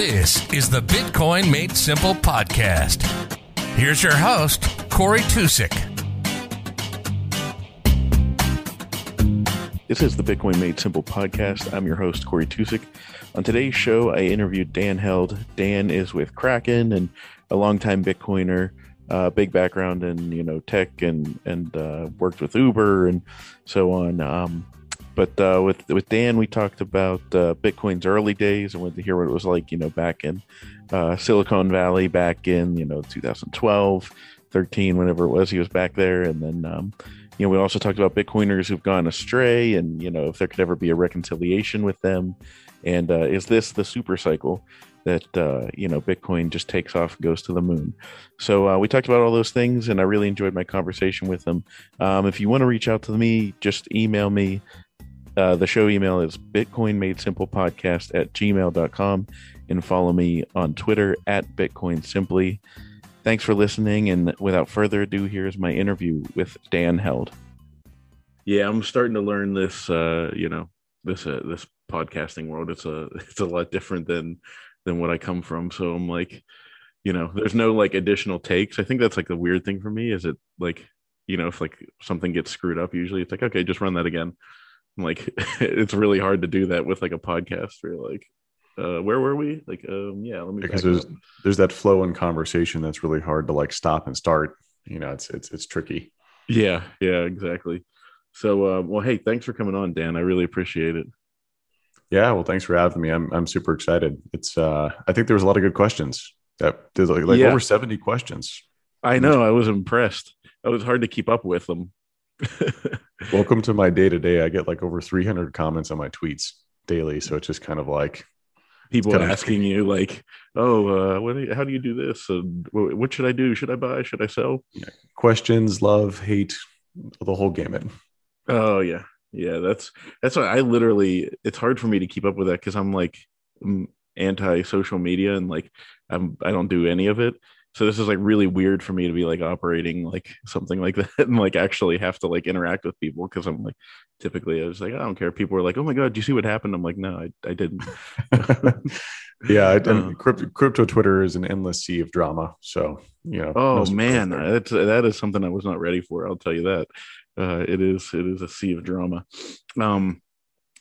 This is the Bitcoin Made Simple podcast. Here's your host, Corey Tusick. This is the Bitcoin Made Simple podcast. I'm your host, Corey Tusick. On today's show, I interviewed Dan Held. Dan is with Kraken and a longtime Bitcoiner, uh, big background in you know tech and and uh, worked with Uber and so on. Um, but uh, with with Dan, we talked about uh, Bitcoin's early days and wanted to hear what it was like, you know, back in uh, Silicon Valley, back in you know 2012, 13, whenever it was, he was back there, and then. Um, you know, we also talked about Bitcoiners who've gone astray, and you know, if there could ever be a reconciliation with them, and uh, is this the super cycle that uh, you know Bitcoin just takes off and goes to the moon? So uh, we talked about all those things, and I really enjoyed my conversation with them. Um, if you want to reach out to me, just email me. Uh, the show email is Bitcoin Made Simple Podcast at gmail.com and follow me on Twitter at Bitcoin Simply. Thanks for listening. And without further ado, here's my interview with Dan Held. Yeah, I'm starting to learn this. Uh, you know, this uh, this podcasting world. It's a it's a lot different than than what I come from. So I'm like, you know, there's no like additional takes. I think that's like the weird thing for me. Is it like, you know, if like something gets screwed up, usually it's like, okay, just run that again. Like, it's really hard to do that with like a podcast. Where like, uh, where were we? Like, um, yeah, let me because there's up. there's that flow in conversation that's really hard to like stop and start. You know, it's it's it's tricky. Yeah, yeah, exactly. So, uh, well, hey, thanks for coming on, Dan. I really appreciate it. Yeah, well, thanks for having me. I'm I'm super excited. It's uh, I think there was a lot of good questions. That there's like, like yeah. over 70 questions. I know. I was impressed. It was hard to keep up with them. Welcome to my day to day. I get like over 300 comments on my tweets daily, so it's just kind of like people asking you like, "Oh, uh, what? Do you, how do you do this? And what should I do? Should I buy? Should I sell?" Yeah. Questions, love, hate, the whole gamut. Oh yeah, yeah. That's that's why I literally. It's hard for me to keep up with that because I'm like anti social media and like I'm I don't do any of it so this is like really weird for me to be like operating like something like that and like actually have to like interact with people because i'm like typically i was like i don't care. People are like oh my god do you see what happened? I'm like no i, I didn't. Yeah I, uh, crypto, crypto twitter is an endless sea of drama so you know oh man that's that is something i was not ready for i'll tell you that. Uh, it is it is a sea of drama. Um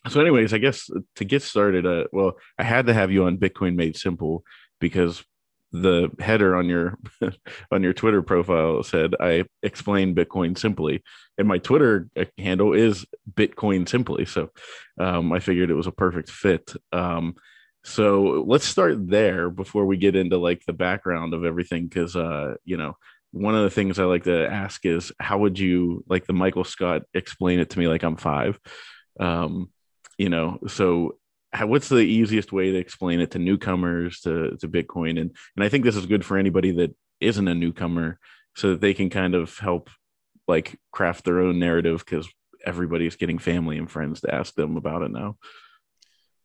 so anyways i guess to get started uh, well i had to have you on bitcoin made simple because the header on your on your Twitter profile said I explain Bitcoin simply, and my Twitter handle is Bitcoin simply. So um, I figured it was a perfect fit. Um, so let's start there before we get into like the background of everything, because uh, you know one of the things I like to ask is how would you like the Michael Scott explain it to me like I'm five. Um, you know, so what's the easiest way to explain it to newcomers to, to Bitcoin? And and I think this is good for anybody that isn't a newcomer, so that they can kind of help like craft their own narrative because everybody's getting family and friends to ask them about it now.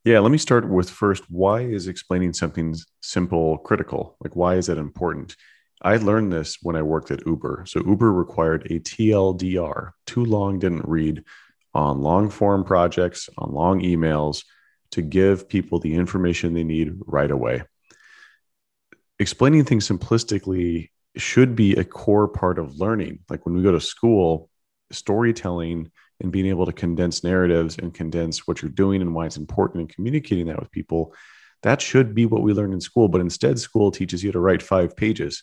Yeah, let me start with first why is explaining something simple critical? Like why is it important? I learned this when I worked at Uber. So Uber required a TLDR, too long didn't read on long form projects, on long emails to give people the information they need right away. Explaining things simplistically should be a core part of learning. Like when we go to school, storytelling and being able to condense narratives and condense what you're doing and why it's important and communicating that with people, that should be what we learn in school. But instead, school teaches you to write five pages.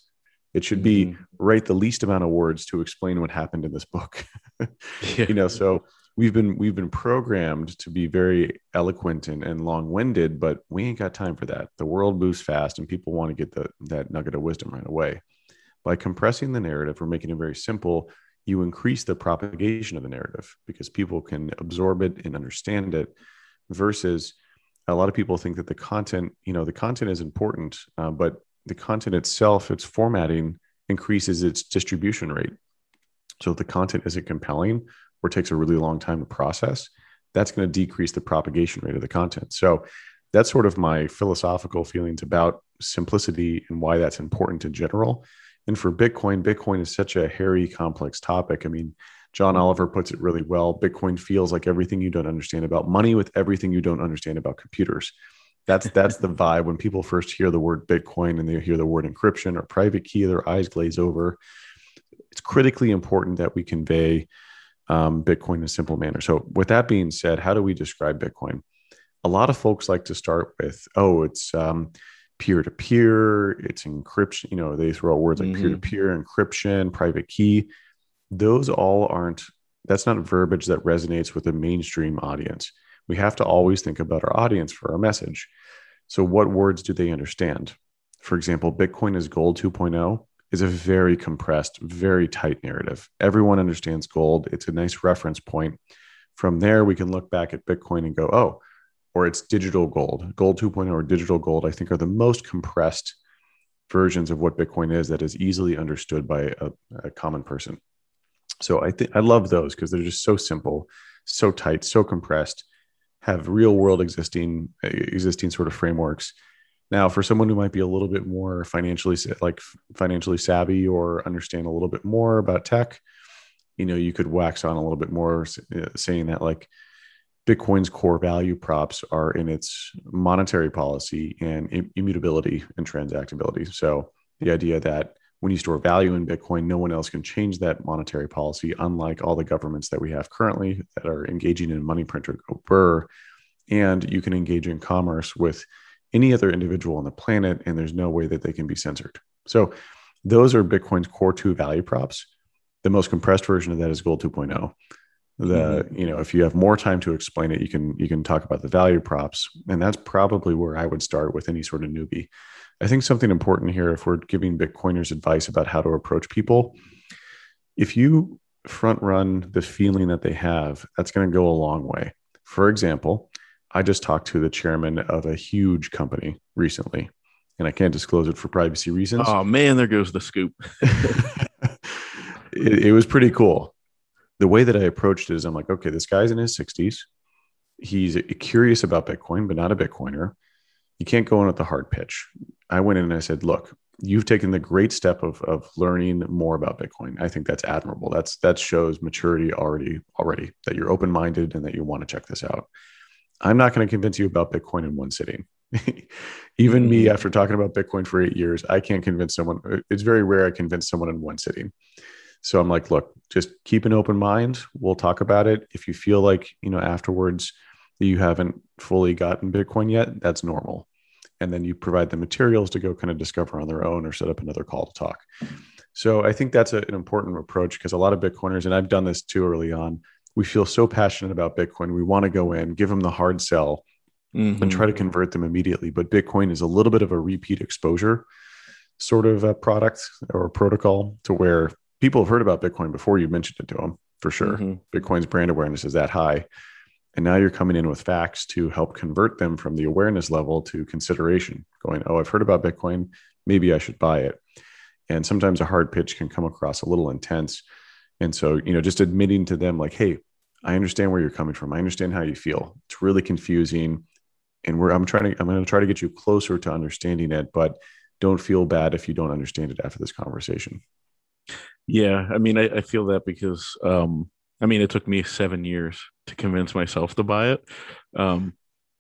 It should be mm-hmm. write the least amount of words to explain what happened in this book. yeah. You know, so we've been we've been programmed to be very eloquent and, and long-winded but we ain't got time for that. The world moves fast and people want to get the, that nugget of wisdom right away. By compressing the narrative or making it very simple you increase the propagation of the narrative because people can absorb it and understand it versus a lot of people think that the content you know the content is important uh, but the content itself its formatting increases its distribution rate. So if the content isn't compelling or takes a really long time to process, that's going to decrease the propagation rate of the content. So that's sort of my philosophical feelings about simplicity and why that's important in general. And for Bitcoin, Bitcoin is such a hairy, complex topic. I mean, John mm-hmm. Oliver puts it really well. Bitcoin feels like everything you don't understand about money with everything you don't understand about computers. That's that's the vibe when people first hear the word Bitcoin and they hear the word encryption or private key, their eyes glaze over. It's critically important that we convey um, Bitcoin in a simple manner. So, with that being said, how do we describe Bitcoin? A lot of folks like to start with, oh, it's peer to peer, it's encryption. You know, they throw out words like peer to peer, encryption, private key. Those all aren't, that's not verbiage that resonates with a mainstream audience. We have to always think about our audience for our message. So, what words do they understand? For example, Bitcoin is gold 2.0 is a very compressed, very tight narrative. Everyone understands gold. It's a nice reference point. From there, we can look back at Bitcoin and go, oh, or it's digital gold. Gold 2.0 or digital gold, I think, are the most compressed versions of what Bitcoin is that is easily understood by a, a common person. So I think I love those because they're just so simple, so tight, so compressed, have real world existing existing sort of frameworks now, for someone who might be a little bit more financially like financially savvy or understand a little bit more about tech, you know, you could wax on a little bit more, uh, saying that like Bitcoin's core value props are in its monetary policy and immutability and transactability. So the idea that when you store value in Bitcoin, no one else can change that monetary policy, unlike all the governments that we have currently that are engaging in money printer go burr. And you can engage in commerce with any other individual on the planet, and there's no way that they can be censored. So those are Bitcoin's core two value props. The most compressed version of that is Gold 2.0. The mm-hmm. you know if you have more time to explain it, you can you can talk about the value props, and that's probably where I would start with any sort of newbie. I think something important here, if we're giving Bitcoiners advice about how to approach people, if you front run the feeling that they have, that's going to go a long way. For example, I just talked to the chairman of a huge company recently, and I can't disclose it for privacy reasons. Oh man, there goes the scoop. it, it was pretty cool. The way that I approached it is I'm like, okay, this guy's in his 60s. He's curious about Bitcoin, but not a Bitcoiner. You can't go in with the hard pitch. I went in and I said, look, you've taken the great step of, of learning more about Bitcoin. I think that's admirable. That's that shows maturity already already that you're open minded and that you want to check this out. I'm not going to convince you about Bitcoin in one sitting. Even me, mm-hmm. after talking about Bitcoin for eight years, I can't convince someone. It's very rare I convince someone in one sitting. So I'm like, look, just keep an open mind. We'll talk about it. If you feel like, you know, afterwards that you haven't fully gotten Bitcoin yet, that's normal. And then you provide the materials to go kind of discover on their own or set up another call to talk. So I think that's a, an important approach because a lot of Bitcoiners, and I've done this too early on, we feel so passionate about Bitcoin. We want to go in, give them the hard sell, mm-hmm. and try to convert them immediately. But Bitcoin is a little bit of a repeat exposure sort of a product or a protocol to where people have heard about Bitcoin before you mentioned it to them for sure. Mm-hmm. Bitcoin's brand awareness is that high. And now you're coming in with facts to help convert them from the awareness level to consideration, going, Oh, I've heard about Bitcoin. Maybe I should buy it. And sometimes a hard pitch can come across a little intense and so, you know, just admitting to them, like, hey, I understand where you're coming from. I understand how you feel. It's really confusing. And we're I'm trying to I'm going to try to get you closer to understanding it, but don't feel bad if you don't understand it after this conversation. Yeah. I mean, I, I feel that because um I mean it took me seven years to convince myself to buy it. Um,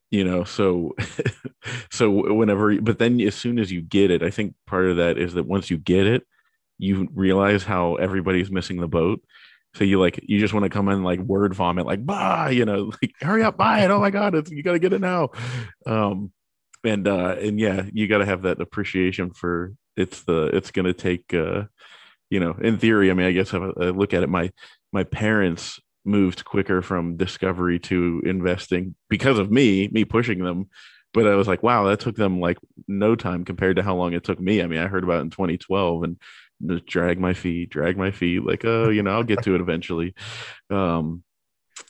you know, so so whenever but then as soon as you get it, I think part of that is that once you get it, you realize how everybody's missing the boat. So you like you just want to come in like word vomit, like bah, you know, like hurry up, buy it. Oh my god, it's, you got to get it now. Um, and uh, and yeah, you got to have that appreciation for it's the it's to take uh, you know, in theory. I mean, I guess I look at it, my my parents moved quicker from discovery to investing because of me, me pushing them. But I was like, wow, that took them like no time compared to how long it took me. I mean, I heard about it in 2012 and just drag my feet, drag my feet, like, oh, you know, I'll get to it eventually. Um,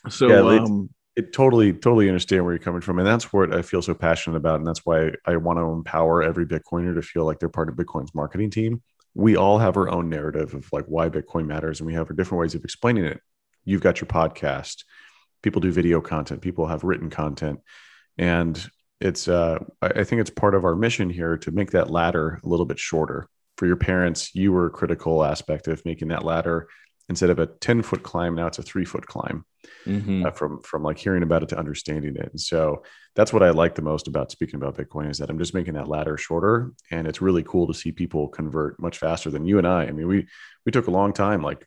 so, yeah, um, it, it totally, totally understand where you're coming from. And that's what I feel so passionate about. And that's why I want to empower every Bitcoiner to feel like they're part of Bitcoin's marketing team. We all have our own narrative of like why Bitcoin matters, and we have our different ways of explaining it. You've got your podcast, people do video content, people have written content. And it's, uh, I think it's part of our mission here to make that ladder a little bit shorter for your parents, you were a critical aspect of making that ladder instead of a 10 foot climb, now it's a three foot climb Mhm. uh, from from like hearing about it to understanding it. And so that's what I like the most about speaking about Bitcoin is that I'm just making that ladder shorter, and it's really cool to see people convert much faster than you and I. I mean, we we took a long time. Like,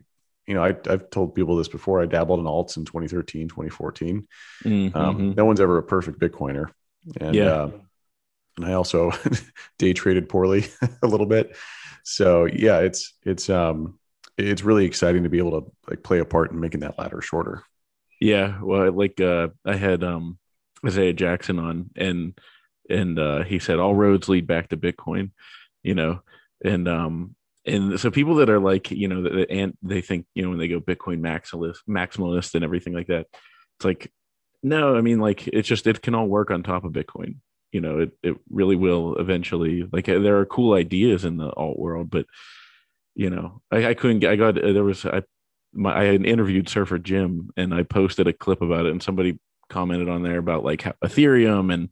you know, I, I've told people this before. I dabbled in alts in 2013, 2014. Mhm. Um, no one's ever a perfect Bitcoiner, and Yeah. uh, and I also day traded poorly a little bit. So yeah, it's it's um it's really exciting to be able to like play a part in making that ladder shorter. Yeah, well, like uh, I had um, Isaiah Jackson on, and and uh, he said all roads lead back to Bitcoin, you know, and um, and so people that are like, you know, that and they think, you know, when they go Bitcoin maximalist, maximalist, and everything like that, it's like, no, I mean, like it's just it can all work on top of Bitcoin. You know, it it really will eventually. Like uh, there are cool ideas in the alt world, but you know, I, I couldn't. I got uh, there was I my I had interviewed Surfer Jim and I posted a clip about it and somebody commented on there about like Ethereum and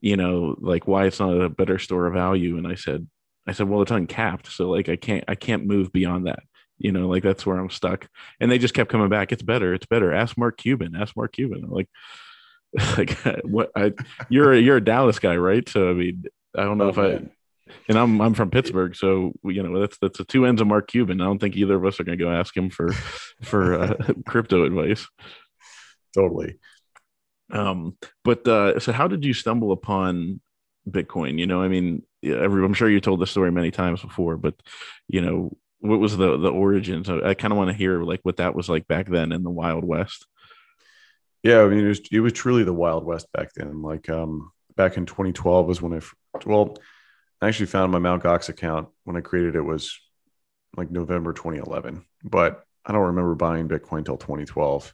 you know like why it's not a better store of value and I said I said well it's uncapped so like I can't I can't move beyond that you know like that's where I'm stuck and they just kept coming back it's better it's better ask Mark Cuban ask Mark Cuban like like what I you're a, you're a Dallas guy right so I mean I don't know Oh, if I and I'm I'm from Pittsburgh, so you know that's that's the two ends of Mark Cuban. I don't think either of us are going to go ask him for for uh, crypto advice. totally. Um, but uh, so how did you stumble upon Bitcoin? You know, I mean, every, I'm sure you told the story many times before, but you know, what was the the origins? I, I kind of want to hear like what that was like back then in the Wild West. Yeah, I mean, it was it was truly the Wild West back then. Like um, back in 2012 was when I well, I actually found my Mt. Gox account when I created it was like November 2011, but I don't remember buying Bitcoin till 2012.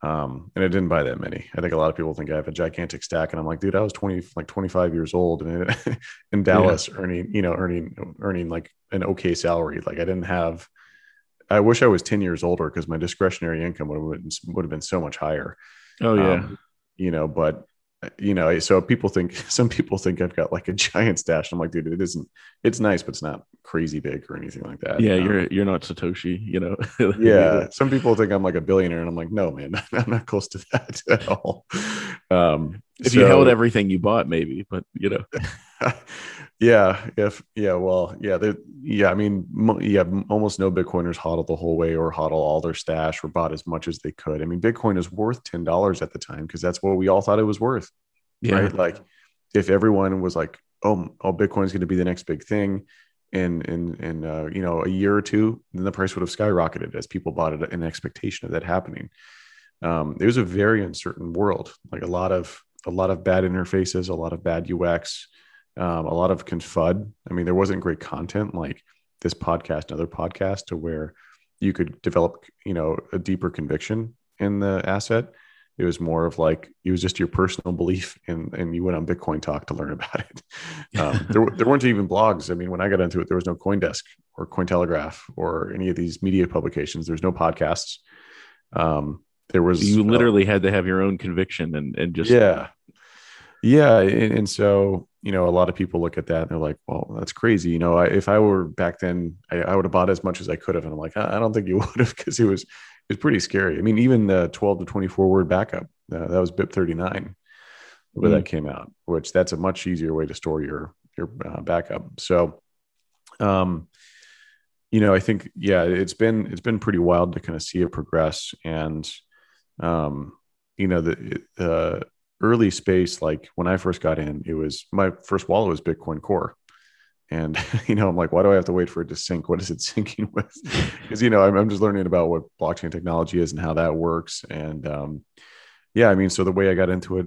Um, and I didn't buy that many. I think a lot of people think I have a gigantic stack, and I'm like, dude, I was 20, like 25 years old, and in Dallas, earning, you know, earning, earning like an okay salary. Like I didn't have. I wish I was 10 years older because my discretionary income would have been, would have been so much higher. Oh yeah, Um, you know, but you know, so people think some people think I've got like a giant stash. I'm like, dude, it isn't. It's nice, but it's not crazy big or anything like that. yeah. Um, You're you're not Satoshi. You know. yeah. Some people think I'm like a billionaire, and I'm like, no, man, I'm not close to that at all. Um, if you held everything you bought, maybe, but you know. Yeah, if yeah, well, yeah, yeah. I mean, mo- yeah, almost no Bitcoiners hodl the whole way or hodl all their stash or bought as much as they could. I mean, Bitcoin is worth ten dollars at the time because that's what we all thought it was worth Yeah. right? Like if everyone was like, "Oh, oh, Bitcoin's going to be the next big thing," in in in uh, you know a year or two, then the price would have skyrocketed as people bought it in expectation of that happening. Um, it was a very uncertain world, like a lot of a lot of bad interfaces, a lot of bad UX, um, a lot of confud. I mean, there wasn't great content like this podcast, another podcast, to where you could develop, you know, a deeper conviction in the asset. It was more of like it was just your personal belief and and you went on bitcoin talk to learn about it. Um, there, there weren't even blogs. I mean when i got into it there was no coindesk or cointelegraph or any of these media publications. There's no podcasts. Um, there was you uh, literally had to have your own conviction and and just yeah. Yeah. And, and so you know a lot of people look at that and they're like well that's crazy. You know I, if i were back then I, I would have bought as much as i could have and i'm like i, I don't think you would have because it was it was pretty scary. I mean even the 12 to 24 word backup uh, that was bip 39 where Mm. that came out which that's a much easier way to store your your uh, backup. So um you know i think yeah it's been it's been pretty wild to kind of see it progress and um you know the uh early space like when i first got in it was my first wallet was bitcoin core. And you know i'm like why do i have to wait for it to sync what is it syncing with? Because you know I'm, I'm just learning about what blockchain technology is and how that works. And um yeah i mean so the way i got into it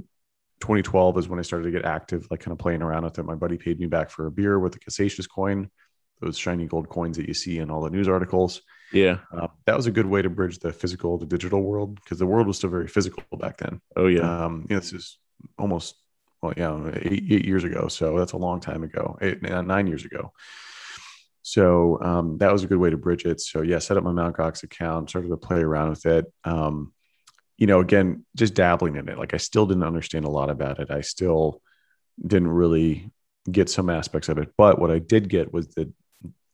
2012 is when i started to get active like kind of playing around with it. My buddy paid me back for a beer with the Casascius coin those shiny gold coins that you see in all the news articles yeah uh, that was a good way to bridge the physical to digital world because the world was still very physical back then oh yeah um, you know, this is almost well, yeah, eight, eight years ago. So that's a long time ago, eight, nine years ago. So um, that was a good way to bridge it. So yeah, set up my Mt. Gox account, started to play around with it. Um, you know, again, just dabbling in it. Like I still didn't understand a lot about it. I still didn't really get some aspects of it. But what I did get was the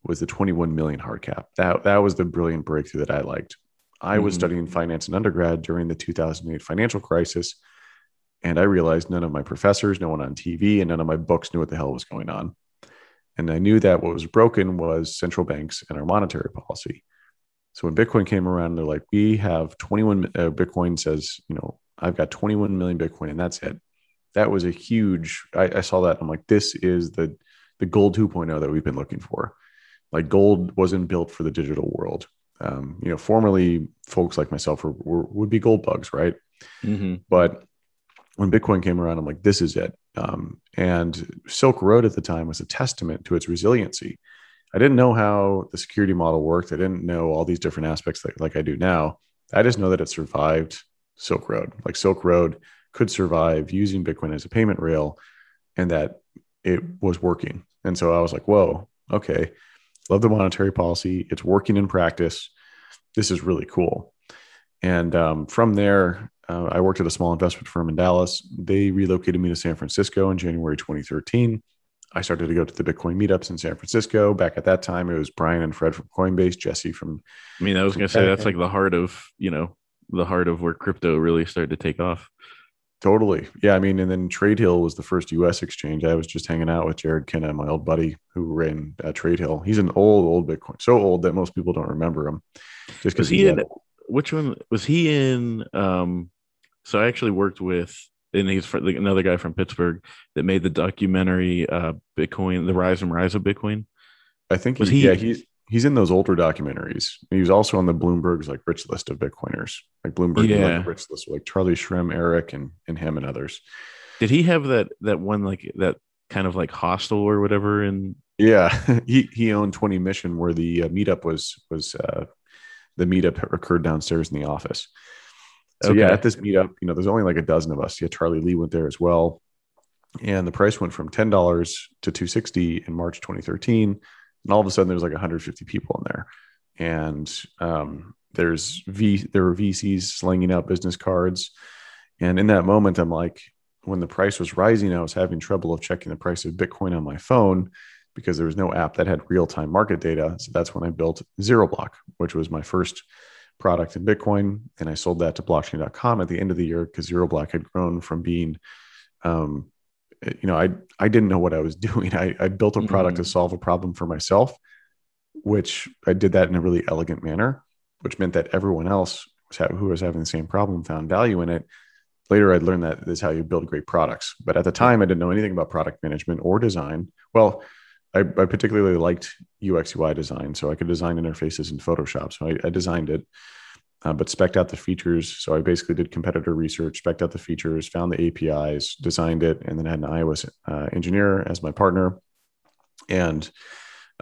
was the 21 million hard cap. That that was the brilliant breakthrough that I liked. I was Mhm. studying finance in undergrad during the 2008 financial crisis, and I realized none of my professors, no one on TV, and none of my books knew what the hell was going on. And I knew that what was broken was central banks and our monetary policy. So when Bitcoin came around, they're like, we have 21, uh, Bitcoin says, you know, I've got 21 million Bitcoin and that's it. That was a huge, I, I saw that. I'm like, this is the, the gold 2.0 that we've been looking for. Like gold wasn't built for the digital world. Um, you know, formerly folks like myself were, were, would be gold bugs, right? Mhm. But when Bitcoin came around, I'm like, this is it. Um, and Silk Road at the time was a testament to its resiliency. I didn't know how the security model worked. I didn't know all these different aspects that, like I do now. I just know that it survived Silk Road. Like Silk Road could survive using Bitcoin as a payment rail and that it was working. And so I was like, whoa, okay. Love the monetary policy. It's working in practice. This is really cool. And um, from there, uh, I worked at a small investment firm in Dallas. They relocated me to San Francisco in January 2013. I started to go to the Bitcoin meetups in San Francisco. Back at that time, it was Brian and Fred from Coinbase, Jesse from. I mean, I was going to say that's like the heart of, you know, the heart of where crypto really started to take off. Totally. Yeah. I mean, and then Tradehill was the first US exchange. I was just hanging out with Jared Kenna, my old buddy who ran uh, Tradehill. He's an old, old Bitcoin, so old that most people don't remember him. Just because he he's in, which one was he in? Um, so I actually worked with, and he's fr- like another guy from Pittsburgh that made the documentary, uh, Bitcoin, the rise and rise of Bitcoin. I think Was he, he- yeah, he's he's in those older documentaries. He was also on the Bloomberg's like rich list of Bitcoiners, like Bloomberg Yeah. like, rich list, like Charlie Shrem, Eric, and and him and others. Did he have that, that one, like that kind of like hostel or whatever? And Yeah, he he owned Twenty Mission, where the uh, meetup was was uh, the meetup occurred downstairs in the office. So yeah, at this meetup, you know, there's only like a dozen of us. Yeah, Charlie Lee went there as well, and the price went from ten dollars to two sixty in March 2013, and all of a sudden there's like 150 people in there, and um, there's V there were VCs slinging out business cards, and in that moment, I'm like, when the price was rising, I was having trouble of checking the price of Bitcoin on my phone because there was no app that had real time market data. So that's when I built ZeroBlock, which was my first product in Bitcoin. And I sold that to blockchain.com at the end of the year because ZeroBlock had grown from being, um, you know, I, I didn't know what I was doing. I, I built a mm-hmm. product to solve a problem for myself, which I did that in a really elegant manner, which meant that everyone else was ha- who was having the same problem found value in it. Later, I'd learned that this is how you build great products. But at the time, I didn't know anything about product management or design. Well, I, I particularly liked UX UI design, so I could design interfaces in Photoshop. So I, I designed it, uh, but spec'd out the features. So I basically did competitor research, spec'd out the features, found the APIs, designed it, and then had an iOS uh, engineer as my partner. And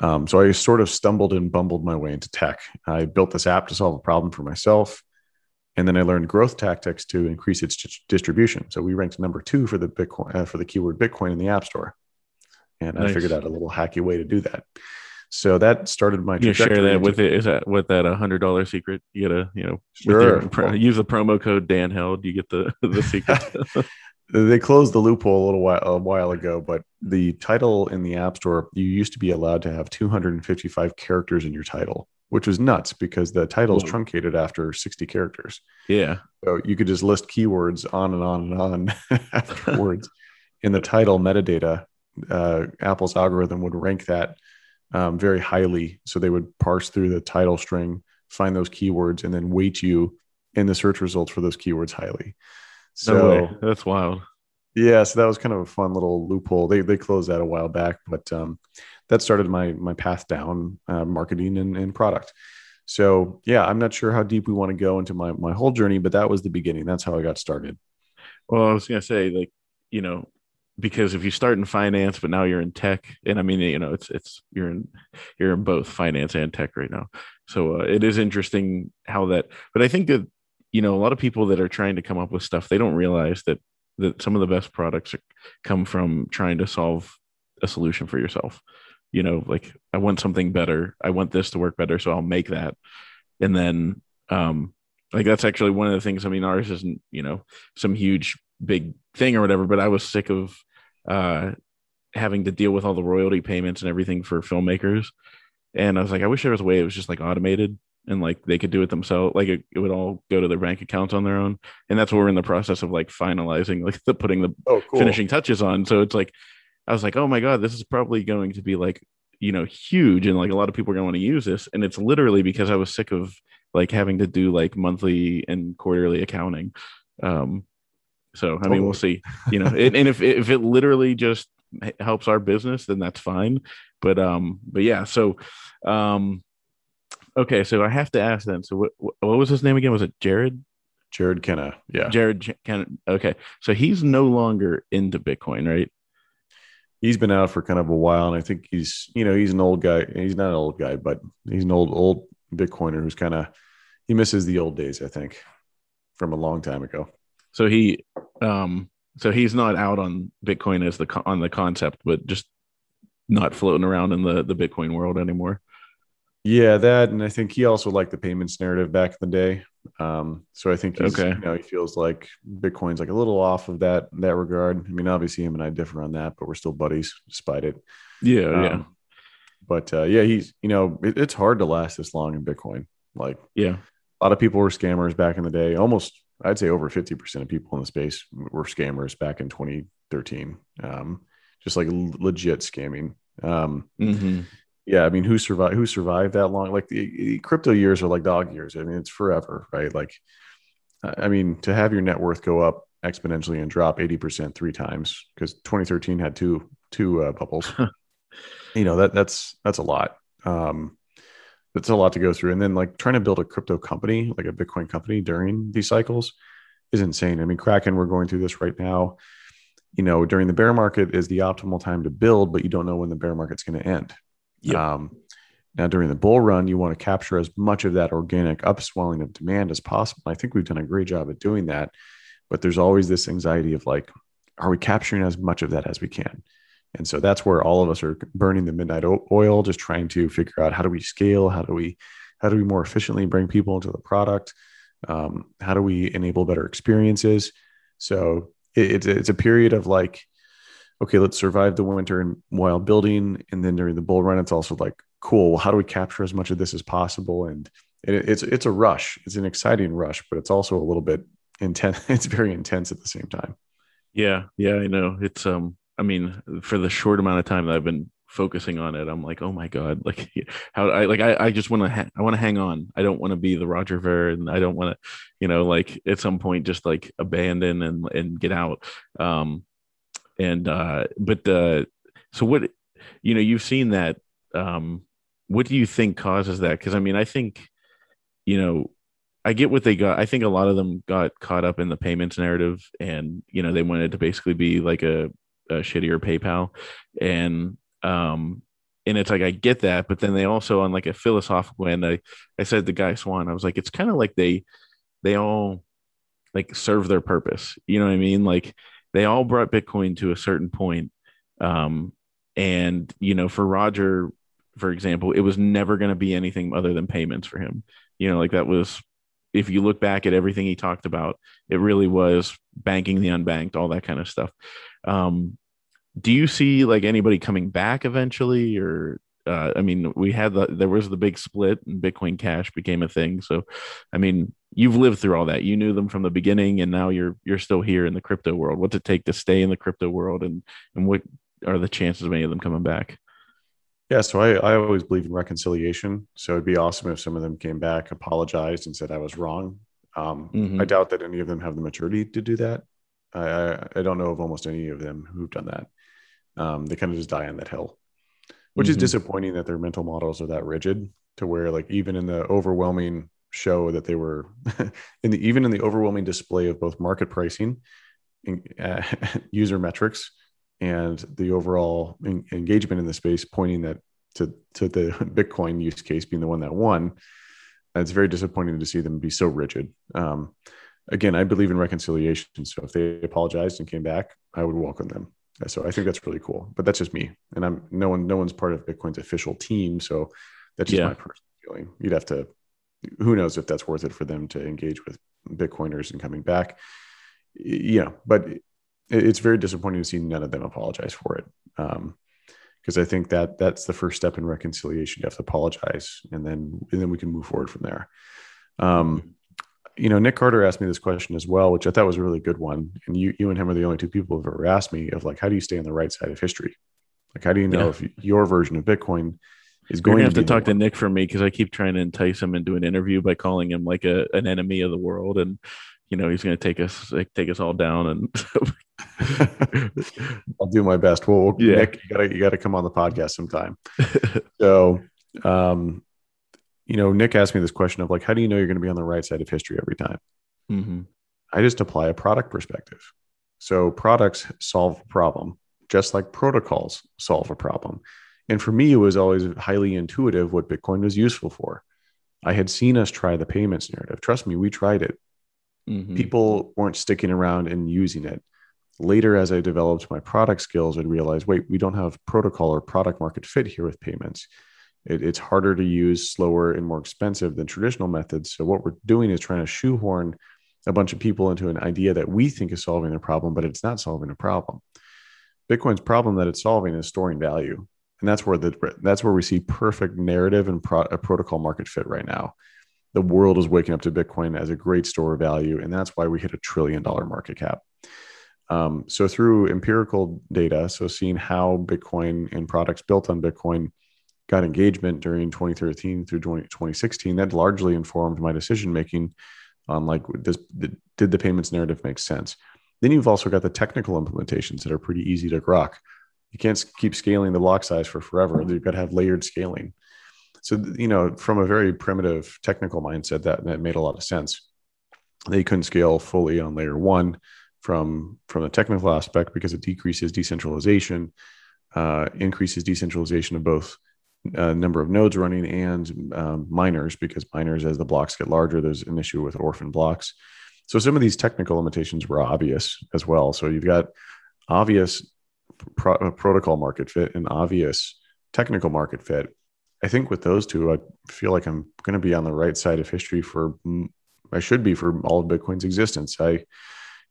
um, so I sort of stumbled and bumbled my way into tech. I built this app to solve a problem for myself. And then I learned growth tactics to increase its dis- distribution. So we ranked number two for the Bitcoin uh, for the keyword Bitcoin in the App Store, and I figured out a little hacky way to do that. So that started my you share that with it. Is that with that a hundred dollar secret? You gotta, you know, Sure. your use the promo code Dan Held. You get the the secret. they closed the loophole a little while a while ago, but the title in the App Store you used to be allowed to have 255 characters in your title, which was nuts because the title is truncated after 60 characters. yeah. So you could just list keywords on and on and on afterwards. In the title metadata, uh, Apple's algorithm would rank that um, very highly. So they would parse through the title string, find those keywords, and then weight you in the search results for those keywords highly. So way. That's wild. yeah, so that was kind of a fun little loophole. They they closed that a while back, but um, that started my my path down uh, marketing and, and product. So yeah, I'm not sure how deep we want to go into my my whole journey, but that was the beginning. That's how I got started. Well, I was gonna say, like, you know, because if you start in finance, but now you're in tech, and I mean, you know, it's it's you're in you're in both finance and tech right now. So uh, it is interesting how that. But I think that you know a lot of people that are trying to come up with stuff, they don't realize that that some of the best products are, come from trying to solve a solution for yourself. You know, like I want something better. I want this to work better, so I'll make that, and then um like that's actually one of the things i mean ours isn't you know some huge big thing or whatever but i was sick of uh having to deal with all the royalty payments and everything for filmmakers and I was like, I wish there was a way it was just like automated and like they could do it themselves. Like it, it would all go to their bank accounts on their own, and that's what we're in the process of like finalizing, like the putting the Oh, cool. finishing touches on. So it's like, I was like, oh my god, this is probably going to be like you know huge, and like a lot of people are going to want to use this, and it's literally because I was sick of like having to do like monthly and quarterly accounting. Um, so I mean, we'll see. You know, and, and if if it literally just helps our business, then that's fine. But um, but yeah, so um, okay, so I have to ask then. So what what was his name again? Was it Jared? Jared Kenna. Yeah. Jared Kenna. Okay, so he's no longer into Bitcoin, right? He's been out for kind of a while. And I think he's, you know, he's an old guy. He's not an old guy, but he's an old, old Bitcoiner who's kind of, he misses the old days, I think, from a long time ago. So he um, so he's not out on Bitcoin as the on the concept, but just not floating around in the the Bitcoin world anymore. Yeah, that. And I think he also liked the payments narrative back in the day. Um, so I think he's, Okay. you know, he feels like Bitcoin's like a little off of that, that regard. I mean, obviously him and I differ on that, but we're still buddies despite it. Yeah, yeah, Um, But uh, yeah, he's, you know, it, it's hard to last this long in Bitcoin. Like yeah. a lot of people were scammers back in the day. Almost, I'd say over 50% of people in the space were scammers back in 2013. Um, just like l- legit scamming. Um, hmm yeah, I mean, who survived? Who survived that long? Like the, the crypto years are like dog years. I mean, it's forever, right? Like, I I mean, to have your net worth go up exponentially and drop eighty percent three times because 2013 had two two uh, bubbles. you know that that's that's a lot. Um, that's a lot to go through, and then like trying to build a crypto company, like a Bitcoin company during these cycles, is insane. I mean, Kraken, we're going through this right now. You know, during the bear market is the optimal time to build, but you don't know when the bear market's going to end. Yep. Um, now, during the bull run, you want to capture as much of that organic upswelling of demand as possible. I think we've done a great job at doing that. But there's always this anxiety of like, are we capturing as much of that as we can? And so that's where all of us are burning the midnight oil, just trying to figure out how do we scale, how do we, how do we more efficiently bring people into the product, um, how do we enable better experiences. So it, it's it's a period of like, okay, let's survive the winter and while building, and then during the bull run, it's also like, cool. Well, how do we capture as much of this as possible? And it, it's it's a rush. It's an exciting rush, but it's also a little bit intense. It's very intense at the same time. Yeah, yeah, I know. It's um I mean, for the short amount of time that I've been focusing on it, I'm like, oh my god, like how I like I, I just want to ha- I want to hang on. I don't want to be the Roger Ver, and I don't want to, you know, like at some point just like abandon and and get out. Um, and uh, but uh, so what, you know, you've seen that. Um, what do you think causes that? Because I mean, I think, you know, I get what they got. I think a lot of them got caught up in the payments narrative, and you know they wanted to basically be like a, shittier PayPal, and um, and it's like I get that, but then they also on like a philosophical end, I I said the Guy Swan, I was like, it's kind of like they they all like serve their purpose. You know what I mean? Like they all brought Bitcoin to a certain point, um, and you know for Roger, for example, it was never going to be anything other than payments for him. You know, like that was if you look back at everything he talked about, it really was banking the unbanked, all that kind of stuff. Um, do you see like anybody coming back eventually, or uh, I mean, we had the there was the big split and Bitcoin Cash became a thing. So, I mean, you've lived through all that. You knew them from the beginning, and now you're you're still here in the crypto world. What's it take to stay in the crypto world, and and what are the chances of any of them coming back? Yeah, so I, I always believe in reconciliation. So it'd be awesome if some of them came back, apologized, and said I was wrong. Um, Mhm. I doubt that any of them have the maturity to do that. I, I don't know of almost any of them who've done that. Um, they kind of just die on that hill, which is Mhm. disappointing that their mental models are that rigid to where, like, even in the overwhelming show that they were, in the even in the overwhelming display of both market pricing, in, uh, user metrics, and the overall en- engagement in the space pointing that to to the Bitcoin use case being the one that won. It's very disappointing to see them be so rigid. Um, again, I believe in reconciliation. So if they apologized and came back, I would welcome them. So I think that's really cool. But that's just me, and I'm no one. No one's part of Bitcoin's official team, so that's just Yeah. my personal feeling. You'd have to. Who knows if that's worth it for them to engage with Bitcoiners and coming back? You know, but it- it's very disappointing to see none of them apologize for it. Um, because I think that that's the first step in reconciliation. You have to apologize, and then and then we can move forward from there. Um, you know, Nick Carter asked me this question as well, which I thought was a really good one. And you, you and him are the only two people who've ever asked me of like, how do you stay on the right side of history? Like, how do you know yeah. if your version of Bitcoin is going to have to talk to Nick for me because I keep trying to entice him into an interview by calling him like a an enemy of the world, and you know he's going to take us like, take us all down. And I'll do my best. Well, yeah. Nick, you gotta you gotta come on the podcast sometime. so, um, you know, Nick asked me this question of like, how do you know you're going to be on the right side of history every time? Mm-hmm. I just apply a product perspective. So products solve a problem, just like protocols solve a problem. And for me, it was always highly intuitive what Bitcoin was useful for. I had seen us try the payments narrative. Trust me, we tried it. Mm-hmm. People weren't sticking around and using it. Later, as I developed my product skills, I'd realize wait, we don't have protocol or product market fit here with payments. It, it's harder to use, slower, and more expensive than traditional methods. So, what we're doing is trying to shoehorn a bunch of people into an idea that we think is solving a problem, but it's not solving a problem. Bitcoin's problem that it's solving is storing value, and that's where the that's where we see perfect narrative and pro, a protocol market fit right now. The world is waking up to Bitcoin as a great store of value, and that's why we hit a trillion dollar market cap. Um, so through empirical data, so seeing how Bitcoin and products built on Bitcoin got engagement during 2013 through 20, 2016 that largely informed my decision making on like this did the payments narrative make sense? Then you've also got the technical implementations that are pretty easy to grok. You can't keep scaling the block size for forever. You've got to have layered scaling. So you know from a very primitive technical mindset that, that made a lot of sense. They couldn't scale fully on layer one from from the technical aspect because it decreases decentralization uh, increases decentralization of both uh, number of nodes running and um, miners because miners as the blocks get larger there's an issue with orphan blocks. So some of these technical limitations were obvious as well. So you've got obvious pro- uh, protocol market fit and obvious technical market fit. I think with those two i feel like i'm going to be on the right side of history for i should be for all of bitcoin's existence. I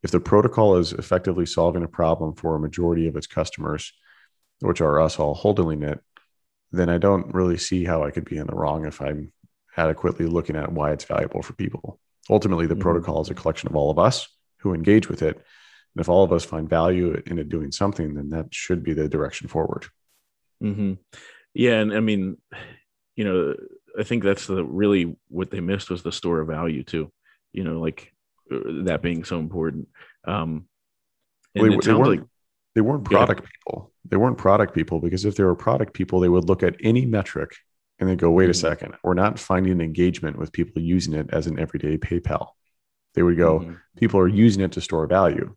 if the protocol is effectively solving a problem for a majority of its customers which are us all holding it then I don't really see how I could be in the wrong if I'm adequately looking at why it's valuable for people. Ultimately, the mm-hmm. protocol is a collection of all of us who engage with it. And if all of us find value in it doing something, then that should be the direction forward. Mm-hmm. Yeah. And I mean, you know, I think that's the really what they missed was the store of value too, you know, like uh, that being so important. Um, and well, it sounds like they weren't product yeah. people. They weren't product people because if they were product people, they would look at any metric and they go, wait mm-hmm. a second, we're not finding engagement with people using it as an everyday PayPal. They would go, mm-hmm. people are using it to store value.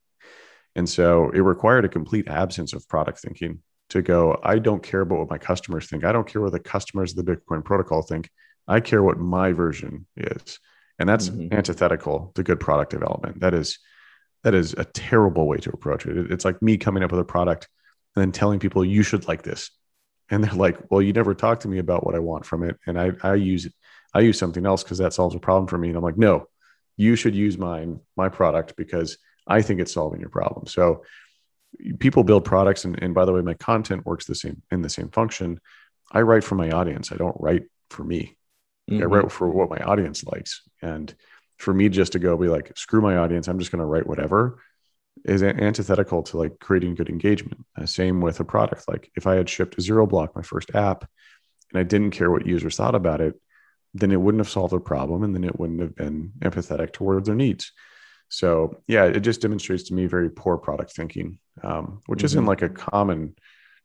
And so it required a complete absence of product thinking to go, I don't care about what my customers think. I don't care what the customers of the Bitcoin protocol think. I care what my version is. And that's mm-hmm. antithetical to good product development. That is that is a terrible way to approach it. It's like me coming up with a product and then telling people you should like this. And they're like, well, you never talk to me about what I want from it. And I, I use it. I use something else because that solves a problem for me. And I'm like, no, you should use mine, my product, because I think it's solving your problem. So people build products. And, and by the way, my content works the same in the same function. I write for my audience. I don't write for me. Mm-hmm. I write for what my audience likes. And for me just to go be like screw my audience i'm just going to write whatever is antithetical to like creating good engagement. Uh, same with a product. Like if i had shipped a ZeroBlock my first app and i didn't care what users thought about it then it wouldn't have solved their problem and then it wouldn't have been empathetic towards their needs. So yeah it just demonstrates to me very poor product thinking um, which mm-hmm. isn't like a common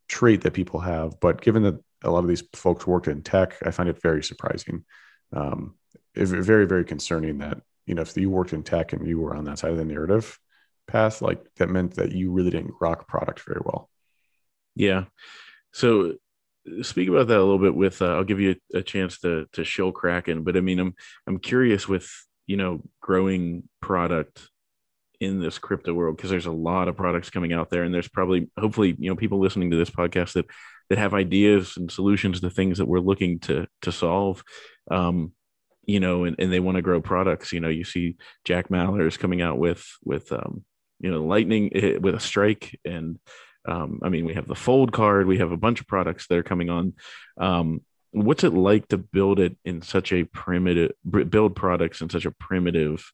trait that people have but given that a lot of these folks worked in tech i find it very surprising. Um, very very concerning that you know if you worked in tech and you were on that side of the narrative path like that meant that you really didn't grok product very well. Yeah. So speak about that a little bit with uh, i'll give you a, a, chance to to show kraken but i mean i'm i'm curious with you know growing product in this crypto world because there's a lot of products coming out there and there's probably hopefully you know people listening to this podcast that that have ideas and solutions to things that we're looking to to solve. Um you know, and, and they want to grow products. You know, you see Jack Mallers coming out with with um, you know, Lightning eh, with a strike, and Um, I mean, we have the fold card, we have a bunch of products that are coming on. Um, what's it like to build it in such a primitive build products in such a primitive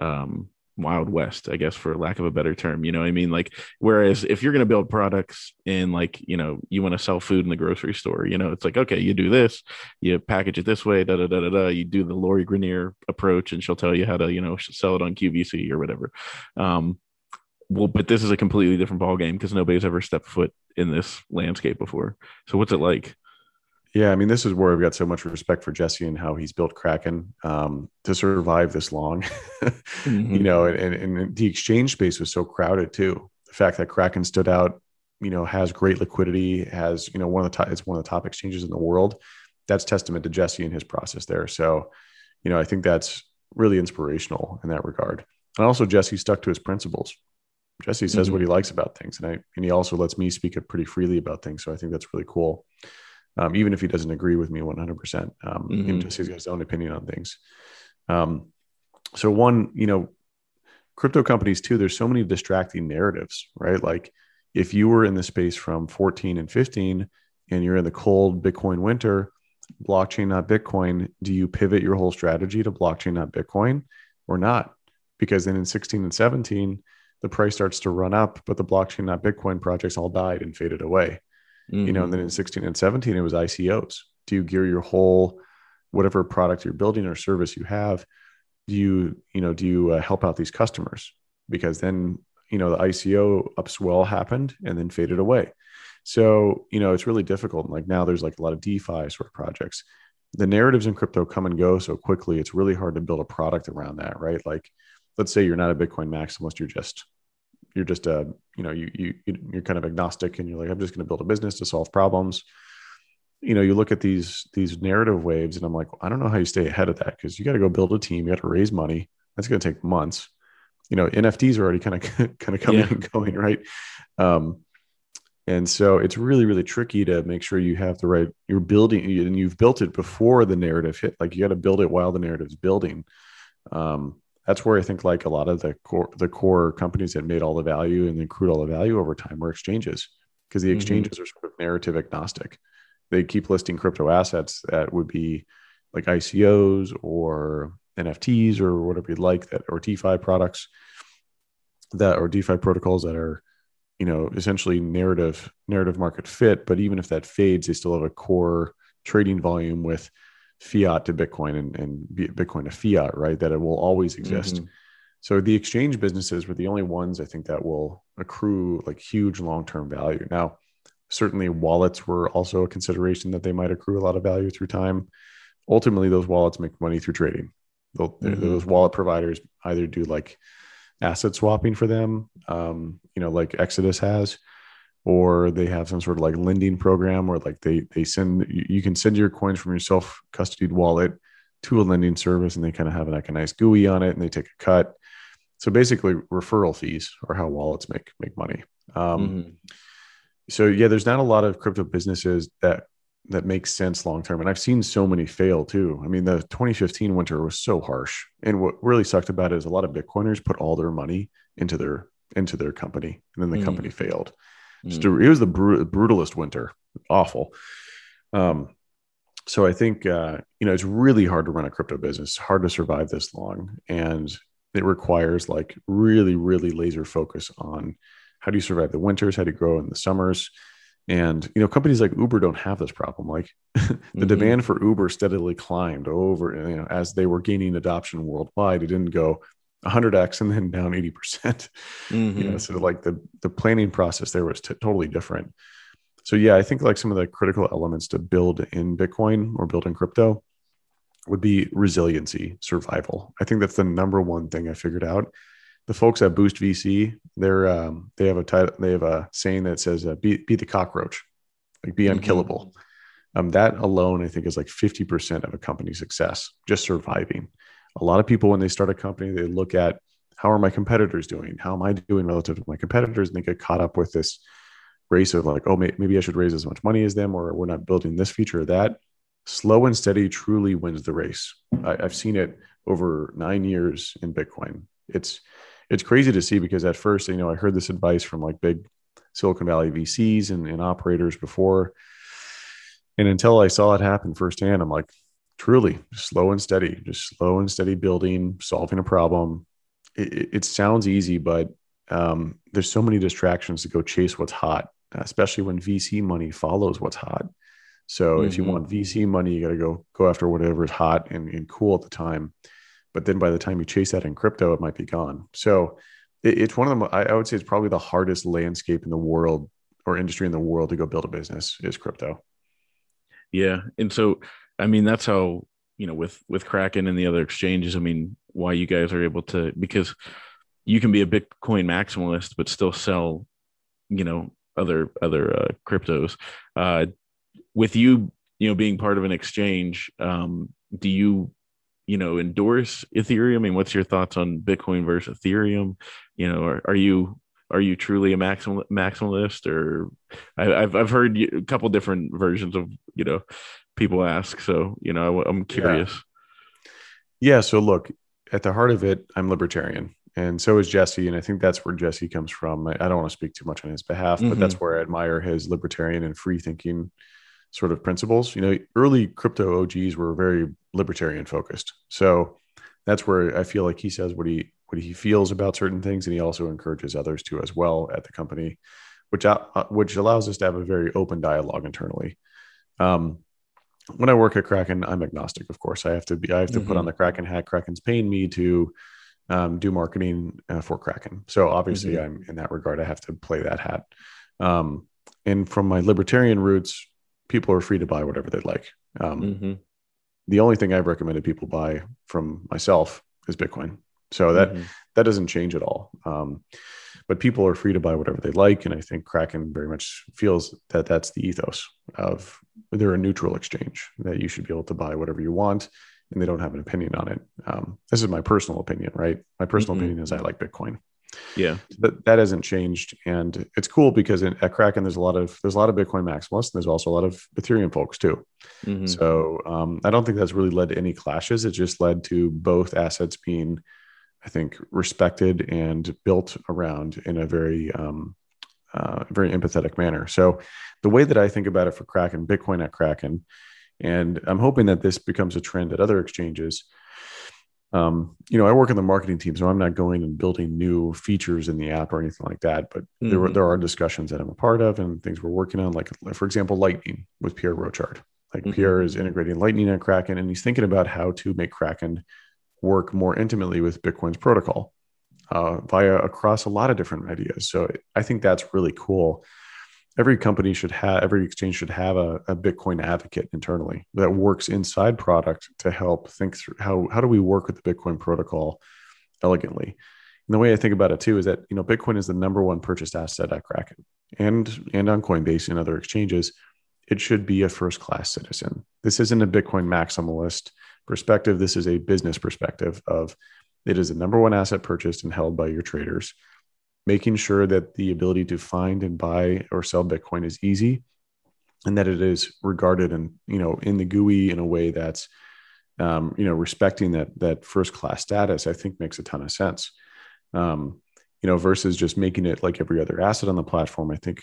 um, wild west i guess for lack of a better term you know i mean? Like whereas if you're going to build products in like you know you want to sell food in the grocery store you know it's like okay you do this you package it this way da da da da da you do the Lori Greiner approach and she'll tell you how to you know sell it on qvc or whatever. Um well but this is a completely different ball game because nobody's ever stepped foot in this landscape before. So what's it like yeah, I mean, this is where I've got so much respect for Jesse and how he's built Kraken um, to survive this long. mm-hmm. You know, and, and the exchange space was so crowded too. The fact that Kraken stood out, you know, has great liquidity, has you know one of the top, it's one of the top exchanges in the world. That's testament to Jesse and his process there. So, you know, I think that's really inspirational in that regard. And also, Jesse stuck to his principles. Jesse says mm-hmm. what he likes about things, and I and he also lets me speak up pretty freely about things. So I think that's really cool um, even if he doesn't agree with me 100%. Um, mm-hmm. just he's got his own opinion on things. Um, so one, you know, crypto companies too, there's so many distracting narratives, right? Like if you were in the space from 14 and 15 and you're in the cold Bitcoin winter, blockchain, not Bitcoin, do you pivot your whole strategy to blockchain, not Bitcoin or not? Because then in 16 and 17, the price starts to run up, but the blockchain, not Bitcoin projects all died and faded away. Mm-hmm. You know, and then in 16 and 17, it was ICOs. Do you gear your whole whatever product you're building or service you have? Do you, you know, do you uh, help out these customers? Because then, you know, the ICO upswell happened and then faded away. So, you know, it's really difficult. Like now there's like a lot of DeFi sort of projects. The narratives in crypto come and go so quickly. It's really hard to build a product around that, right? Like, let's say you're not a Bitcoin maximalist, you're just you're just a you know you you you're kind of agnostic and you're like i'm just going to build a business to solve problems. You know you look at these these narrative waves and i'm like i don't know how you stay ahead of that because you got to go build a team you got to raise money. That's going to take months. You know nfts are already kind of kind of coming yeah. and going right? Um and so it's really really tricky to make sure you have the right you're building and you've built it before the narrative hit. Like you got to build it while the narrative's building. Um that's where I think like a lot of the core the core companies that made all the value and accrued all the value over time were exchanges because the mm-hmm. exchanges mm-hmm. are sort of narrative agnostic. They keep listing crypto assets that would be like ICOs or NFTs or whatever you'd like that or DeFi products that or DeFi protocols that are you know essentially narrative narrative market fit but even if that fades they still have a core trading volume with fiat to Bitcoin and, and Bitcoin to fiat, right? That it will always exist. Mm-hmm. So the exchange businesses were the only ones I think that will accrue like huge long term value. Now, certainly wallets were also a consideration that they might accrue a lot of value through time. Ultimately, those wallets make money through trading. Mm-hmm. Those wallet providers either do like asset swapping for them, um, you know, like Exodus has, or they have some sort of like lending program where like they they send you can send your coins from your self custodied wallet to a lending service and they kind of have like a nice GUI on it and they take a cut. So basically, referral fees are how wallets make make money. Um, mm-hmm. So yeah, there's not a lot of crypto businesses that that makes sense long term, and I've seen so many fail too. I mean, the 2015 winter was so harsh, and what really sucked about it is a lot of Bitcoiners put all their money into their into their company, and then the mm-hmm. company failed. Mm. it was the br- brutalist winter, awful. Um, so I think uh, you know it's really hard to run a crypto business, hard to survive this long, and it requires like really, really laser focus on how do you survive the winters, how do you grow in the summers, and you know companies like Uber don't have this problem. Like the mm-hmm. demand for Uber steadily climbed over, you know, as they were gaining adoption worldwide. It didn't go 100x and then down 80% mm-hmm. you know so like the the planning process there was t- totally different. So yeah i think like some of the critical elements to build in bitcoin or build in crypto would be resiliency survival. I think that's the number one thing i figured out. The folks at boost vc they're um, they have a title they have a saying that says uh, be, be the cockroach like be mm-hmm. unkillable. Um, that alone i think is like 50% of a company's success just surviving a lot of people when they start a company they look at how are my competitors doing? How am i doing relative to my competitors? And they get caught up with this race of like oh maybe i should raise as much money as them or we're not building this feature or that. Slow and steady truly wins the race. I, have seen it over nine years in bitcoin. It's it's crazy to see because at first you know i heard this advice from like big Silicon Valley VCs and, and operators before. And until I saw it happen firsthand, I'm like, truly slow and steady, just slow and steady building, solving a problem. It, it sounds easy, but um, there's so many distractions to go chase what's hot, especially when VC money follows what's hot. So mm-hmm. if you mm-hmm. want VC money, you got to go go after whatever is hot and, and cool at the time. But then by the time you chase that in crypto, it might be gone. So it, it's one of the I, I would say it's probably the hardest landscape in the world or industry in the world to go build a business is crypto. Yeah, and so I mean that's how you know with with Kraken and the other exchanges. I mean why you guys are able to because you can be a Bitcoin maximalist but still sell you know other other uh, cryptos. Uh, with you you know being part of an exchange, um, do you you know endorse ethereum i mean what's your thoughts on bitcoin versus ethereum you know are, are you are you truly a maximal maximalist or I, have I've heard a couple different versions of you know people ask so you know I, am curious yeah. yeah so look at the heart of it i'm libertarian and so is jesse and i think that's where jesse comes from i, I don't want to speak too much on his behalf mm-hmm. but that's where i admire his libertarian and free thinking sort of principles. You know, early crypto OGs were very libertarian focused. So that's where I feel like he says what he what he feels about certain things, and he also encourages others to as well at the company, which uh, which allows us to have a very open dialogue internally. Um, when I work at Kraken, I'm agnostic. Of course, I have to be. I have to mm-hmm. put on the Kraken hat. Kraken's paying me to um, do marketing uh, for Kraken, so obviously, mm-hmm. I'm in that regard. I have to play that hat. Um, and from my libertarian roots, people are free to buy whatever they like. Um, mm-hmm. The only thing I've recommended people buy from myself is Bitcoin. So that mm-hmm. that doesn't change at all. But people are free to buy whatever they like, and I think Kraken very much feels that that's the ethos of they're a neutral exchange that you should be able to buy whatever you want, and they don't have an opinion on it. Um, this is my personal opinion, right? My personal mm-hmm. opinion is I like Bitcoin. Yeah, that that hasn't changed, and it's cool because in, at Kraken there's a lot of there's a lot of Bitcoin maximalists, and there's also a lot of Ethereum folks too. Mm-hmm. So um, I don't think that's really led to any clashes. It just led to both assets being, I think, respected and built around in a very um, uh, very empathetic manner. So the way that I think about it for Kraken, Bitcoin at Kraken, and I'm hoping that this becomes a trend at other exchanges um, you know, I work in the marketing team, so I'm not going and building new features in the app or anything like that. But mm-hmm. there, there are discussions that I'm a part of and things we're working on, like, for example, Lightning with Pierre Rochard. Like mm-hmm. Pierre is integrating Lightning and Kraken, and he's thinking about how to make Kraken work more intimately with Bitcoin's protocol uh, via across a lot of different ideas. So I think that's really cool. Every company should have every exchange should have a, a, bitcoin advocate internally that works inside product to help think through how how do we work with the bitcoin protocol elegantly. And the way i think about it too is that you know bitcoin is the number one purchased asset at kraken and and on coinbase and other exchanges. It should be a first class citizen. This isn't a bitcoin maximalist perspective this is a business perspective of it is the number one asset purchased and held by your traders making sure that the ability to find and buy or sell Bitcoin is easy and that it is regarded and, you know, in the GUI in a way that's, um, you know, respecting that, that first class status, I think makes a ton of sense. Um, you know, versus just making it like every other asset on the platform. I think,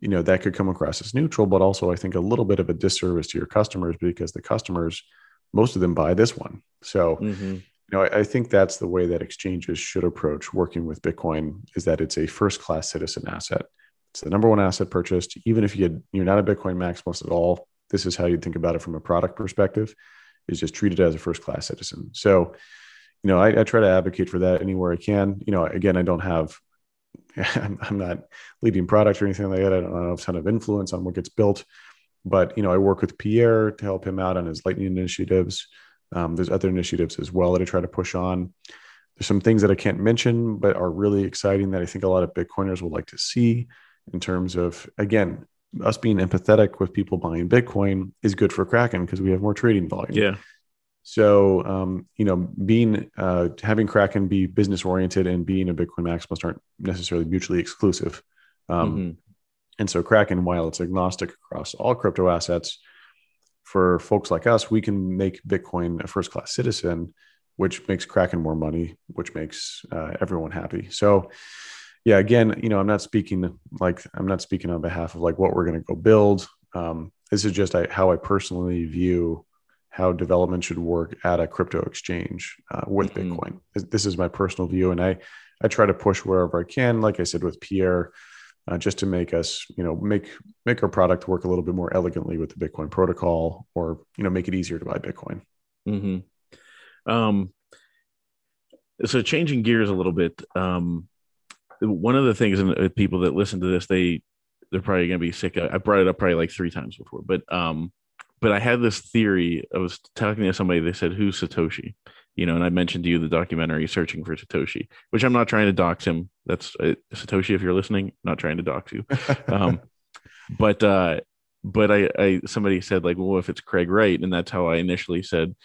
you know, that could come across as neutral, but also I think a little bit of a disservice to your customers because the customers, most of them buy this one. So, mm-hmm you know, I, I, think that's the way that exchanges should approach working with Bitcoin is that it's a first class citizen asset. It's the number one asset purchased. Even if you had, you're not a Bitcoin maximalist at all, this is how you'd think about it from a product perspective is just treated as a first class citizen. So, you know, I, I, try to advocate for that anywhere I can. You know, again, I don't have, I'm, I'm not leading product or anything like that. I don't have a ton of influence on what gets built, but, you know, I work with Pierre to help him out on his lightning initiatives. Um, there's other initiatives as well that I try to push on. There's some things that I can't mention, but are really exciting that I think a lot of Bitcoiners would like to see in terms of, again, us being empathetic with people buying Bitcoin is good for Kraken because we have more trading volume. Yeah. So, um, you know, being uh, having Kraken be business oriented and being a Bitcoin maximalist aren't necessarily mutually exclusive. Um, mm-hmm. And so, Kraken, while it's agnostic across all crypto assets, for folks like us, we can make Bitcoin a first class citizen, which makes Kraken more money, which makes uh, everyone happy. So, yeah, again, you know, I'm not speaking like I'm not speaking on behalf of like what we're going to go build. Um, this is just I, how I personally view how development should work at a crypto exchange uh, with mm-hmm. Bitcoin. This is my personal view, and I I try to push wherever I can. Like I said with Pierre, uh, just to make us, you know, make make our product work a little bit more elegantly with the Bitcoin protocol, or you know, make it easier to buy Bitcoin. Mm-hmm. Um, so changing gears a little bit. Um, one of the things, and uh, people that listen to this, they they're probably going to be sick. I brought it up probably like three times before, but um, but I had this theory. I was talking to somebody. They said, "Who's Satoshi?" You know, and I mentioned to you the documentary "Searching for Satoshi," which I'm not trying to dox him. That's uh, Satoshi. If you're listening, not trying to dox you. um, but uh, but I, I somebody said like, well, if it's Craig Wright, and that's how I initially said.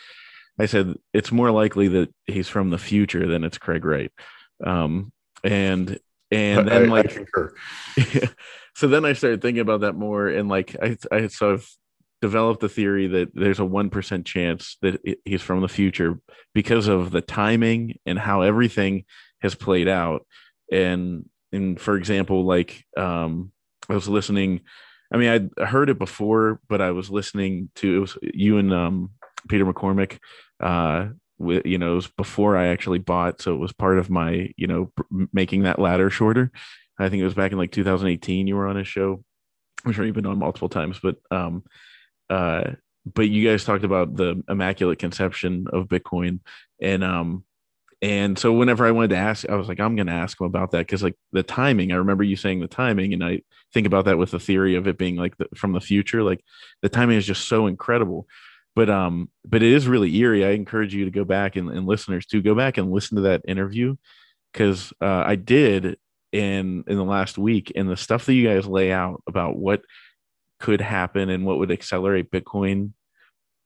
I said it's more likely that he's from the future than it's Craig Wright. Um, and and then I, like I so then I started thinking about that more, and like I I sort of developed the theory that there's a 1% chance that he's from the future because of the timing and how everything has played out. And and for example like um i was listening i mean i heard it before but i was listening to it was you and um peter mccormack uh with you know it was before i actually bought so it was part of my you know making that ladder shorter. I think it was back in like 2018 you were on a show. I'm sure you've been on multiple times but um uh, but you guys talked about the immaculate conception of Bitcoin, and um, and so whenever I wanted to ask, I was like, I'm going to ask him about that because like the timing. I remember you saying the timing, and I think about that with the theory of it being like the, from the future. Like the timing is just so incredible. But um, but it is really eerie. I encourage you to go back and, and listeners to go back and listen to that interview because uh, I did in in the last week, and the stuff that you guys lay out about what could happen and what would accelerate Bitcoin,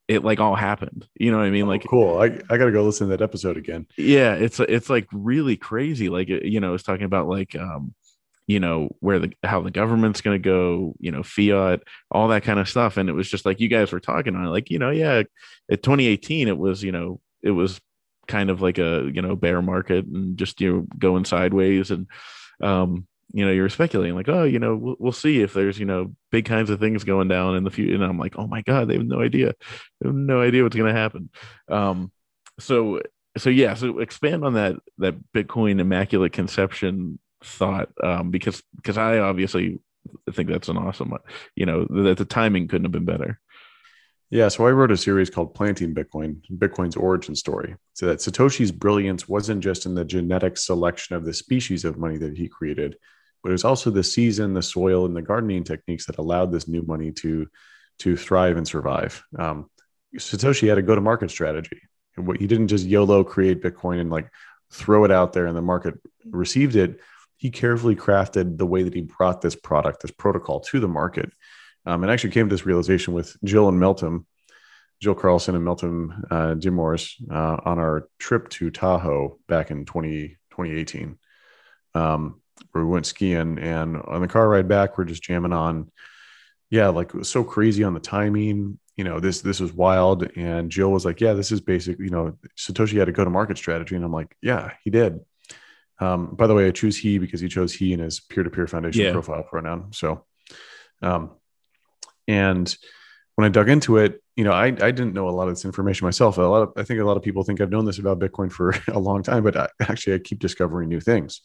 it like all happened. You know what I mean? Oh, like, cool. I, I got to go listen to that episode again. Yeah, it's it's like really crazy. Like, you know, it's talking about like, um, you know, where the how the government's going to go, you know, fiat, all that kind of stuff. And it was just like you guys were talking on, it, like, you know, yeah, at 2018, it was, you know, it was kind of like a you know bear market and just you know going sideways and um you know, you're speculating like, oh, you know, we'll, we'll, see if there's, you know, big kinds of things going down in the future. And I'm like, oh my God, they have no idea. They have no idea what's going to happen. Um, so, so yeah, so expand on that, that Bitcoin immaculate conception thought, um, because, because I obviously think that's an awesome, you know, that the timing couldn't have been better. Yeah, so I wrote a series called Planting Bitcoin, Bitcoin's origin story. So that Satoshi's brilliance wasn't just in the genetic selection of the species of money that he created, but it was also the season, the soil, and the gardening techniques that allowed this new money to to thrive and survive. Um, Satoshi had a go-to-market strategy. He didn't just YOLO create Bitcoin and like throw it out there, and the market received it. He carefully crafted the way that he brought this product, this protocol, to the market, um, and actually came to this realization with Jill and Meltem, Jill Carlson and Meltem uh, Demirors uh, on our trip to Tahoe back in 20, 2018. Um, where we went skiing and on the car ride back we're just jamming on. Yeah like it was so crazy on the timing you know this this was wild. And jill was like yeah this is basic you know satoshi had a go to market strategy. And i'm like yeah he did. Um, by the way i choose he because he chose he in his peer-to-peer foundation yeah. profile pronoun so um, and when i dug into it you know I, I didn't know a lot of this information myself. A lot of i think a lot of people think i've known this about bitcoin for a long time but I, actually i keep discovering new things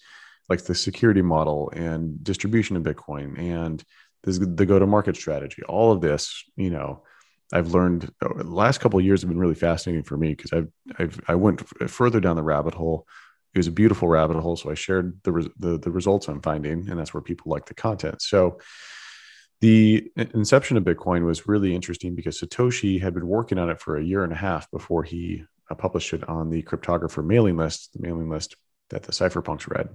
like the security model and distribution of Bitcoin and this, the go to market strategy. All of this, you know, I've learned uh, the last couple of years have been really fascinating for me because I've, I've I went further down the rabbit hole. It was a beautiful rabbit hole, so I shared the the, the results I'm finding, and that's where people like the content. So the inception of Bitcoin was really interesting because Satoshi had been working on it for a year and a half before he uh, published it on the cryptographer mailing list, the mailing list that the cypherpunks read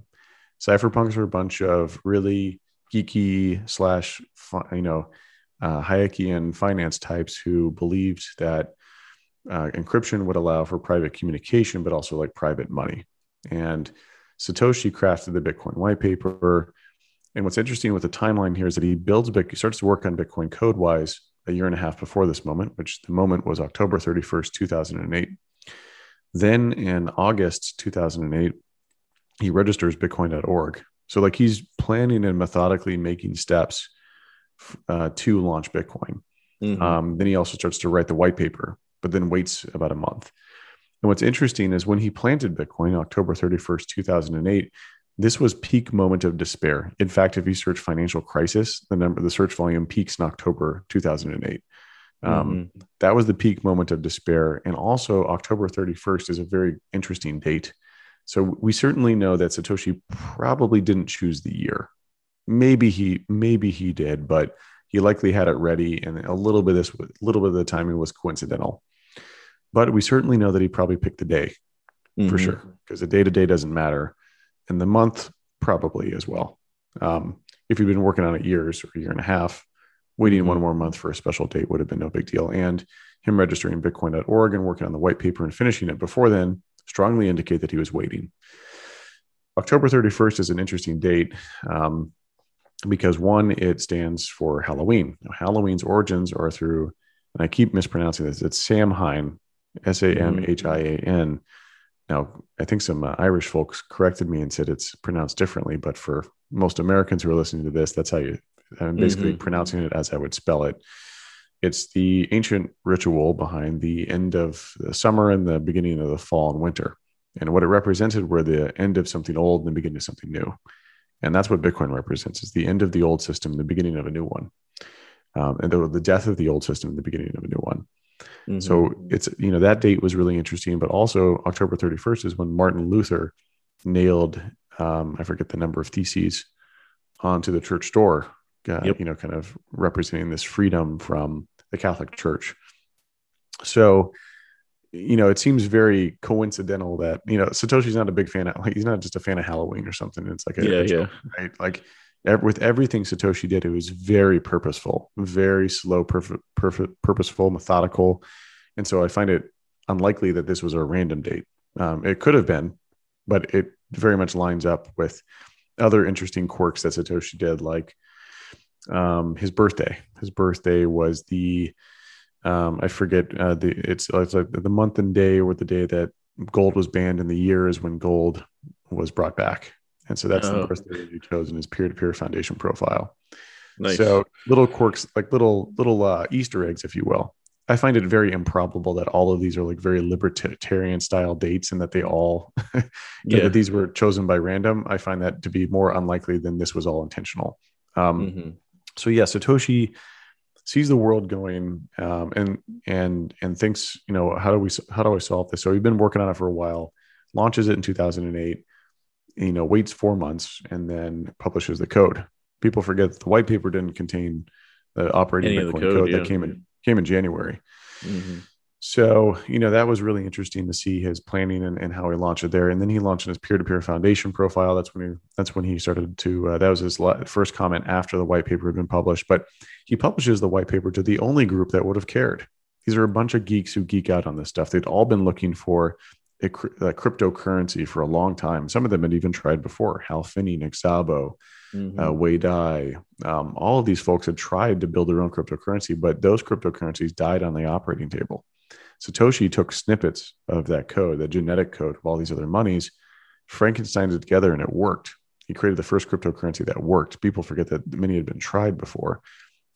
cypherpunks were a bunch of really geeky slash you know uh, Hayekian finance types who believed that uh, encryption would allow for private communication, but also like private money. And Satoshi crafted the Bitcoin white paper. And what's interesting with the timeline here is that he builds he starts to work on Bitcoin code wise a year and a half before this moment, which the moment was October 31st, 2008. Then in August 2008, he registers bitcoin.org So like he's planning and methodically making steps uh, to launch Bitcoin. Mm-hmm. Um, then he also starts to write the white paper, but then waits about a month. And what's interesting is when he planted Bitcoin, October 31st, 2008, this was peak moment of despair. In fact, if you search financial crisis, the number, the search volume peaks in October 2008. Um, mm-hmm. That was the peak moment of despair. And also, October 31st is a very interesting date. So we certainly know that Satoshi probably didn't choose the year. Maybe he, maybe he did, but he likely had it ready, and a little bit of this, a little bit of the timing was coincidental. But we certainly know that he probably picked the day mm-hmm. for sure, because the day to day doesn't matter, and the month probably as well. Um, if you've been working on it years or a year and a half, waiting mm-hmm. one more month for a special date would have been no big deal. And him registering Bitcoin.org and working on the white paper and finishing it before then strongly indicate that he was waiting. October 31st is an interesting date um, because one, it stands for Halloween. Now, Halloween's origins are through, and I keep mispronouncing this, it's Samhain, S A M H I A N. Now, I think some uh, Irish folks corrected me and said it's pronounced differently, but for most Americans who are listening to this, that's how you I'm basically mm-hmm. pronouncing it as I would spell it. It's the ancient ritual behind the end of the summer and the beginning of the fall and winter. And what it represented were the end of something old and the beginning of something new. And that's what Bitcoin represents is the end of the old system, the beginning of a new one. Um, and the, the, death of the old system, the beginning of a new one. Mm-hmm. So it's, you know, that date was really interesting, but also October 31st is when Martin Luther nailed, um, I forget the number of theses onto the church door uh, yep. you know, kind of representing this freedom from the Catholic Church. So, you know, it seems very coincidental that you know Satoshi's not a big fan of like he's not just a fan of Halloween or something. It's like a yeah, ritual, yeah, right. Like with everything Satoshi did, it was very purposeful, very slow, perfect, perfect, purposeful, methodical, and so I find it unlikely that this was a random date. Um, it could have been, but it very much lines up with other interesting quirks that Satoshi did, like um, his birthday. His birthday was the um, I forget uh, the it's, it's like the month and day or the day that gold was banned, and the year is when gold was brought back. And so that's oh. the birthday that you chose in his peer-to-peer foundation profile. Nice. So little quirks, like little little uh, Easter eggs, if you will. I find it very improbable that all of these are like very libertarian style dates and that they all yeah. that these were chosen by random. I find that to be more unlikely than this was all intentional. Um, mm-hmm so yeah, Satoshi sees the world going um, and and and thinks, you know, how do we how do I solve this? So he's been working on it for a while, launches it in 2008, you know, waits four months and then publishes the code. People forget that the white paper didn't contain the operating Any Bitcoin code, code yeah. that came in came in January. Mm-hmm. So, you know, that was really interesting to see his planning and, and how he launched it there. And then he launched his peer-to-peer foundation profile. That's when he, that's when he started to, uh, that was his first comment after the white paper had been published, but he publishes the white paper to the only group that would have cared. These are a bunch of geeks who geek out on this stuff. They'd all been looking for a, a cryptocurrency for a long time. Some of them had even tried before. Hal Finney, Nick Szabo, mm-hmm. uh, Wei Dai. Um, all of these folks had tried to build their own cryptocurrency, but those cryptocurrencies died on the operating table. Satoshi took snippets of that code, the genetic code of all these other monies, Frankensteined it together, and it worked. He created the first cryptocurrency that worked. People forget that many had been tried before.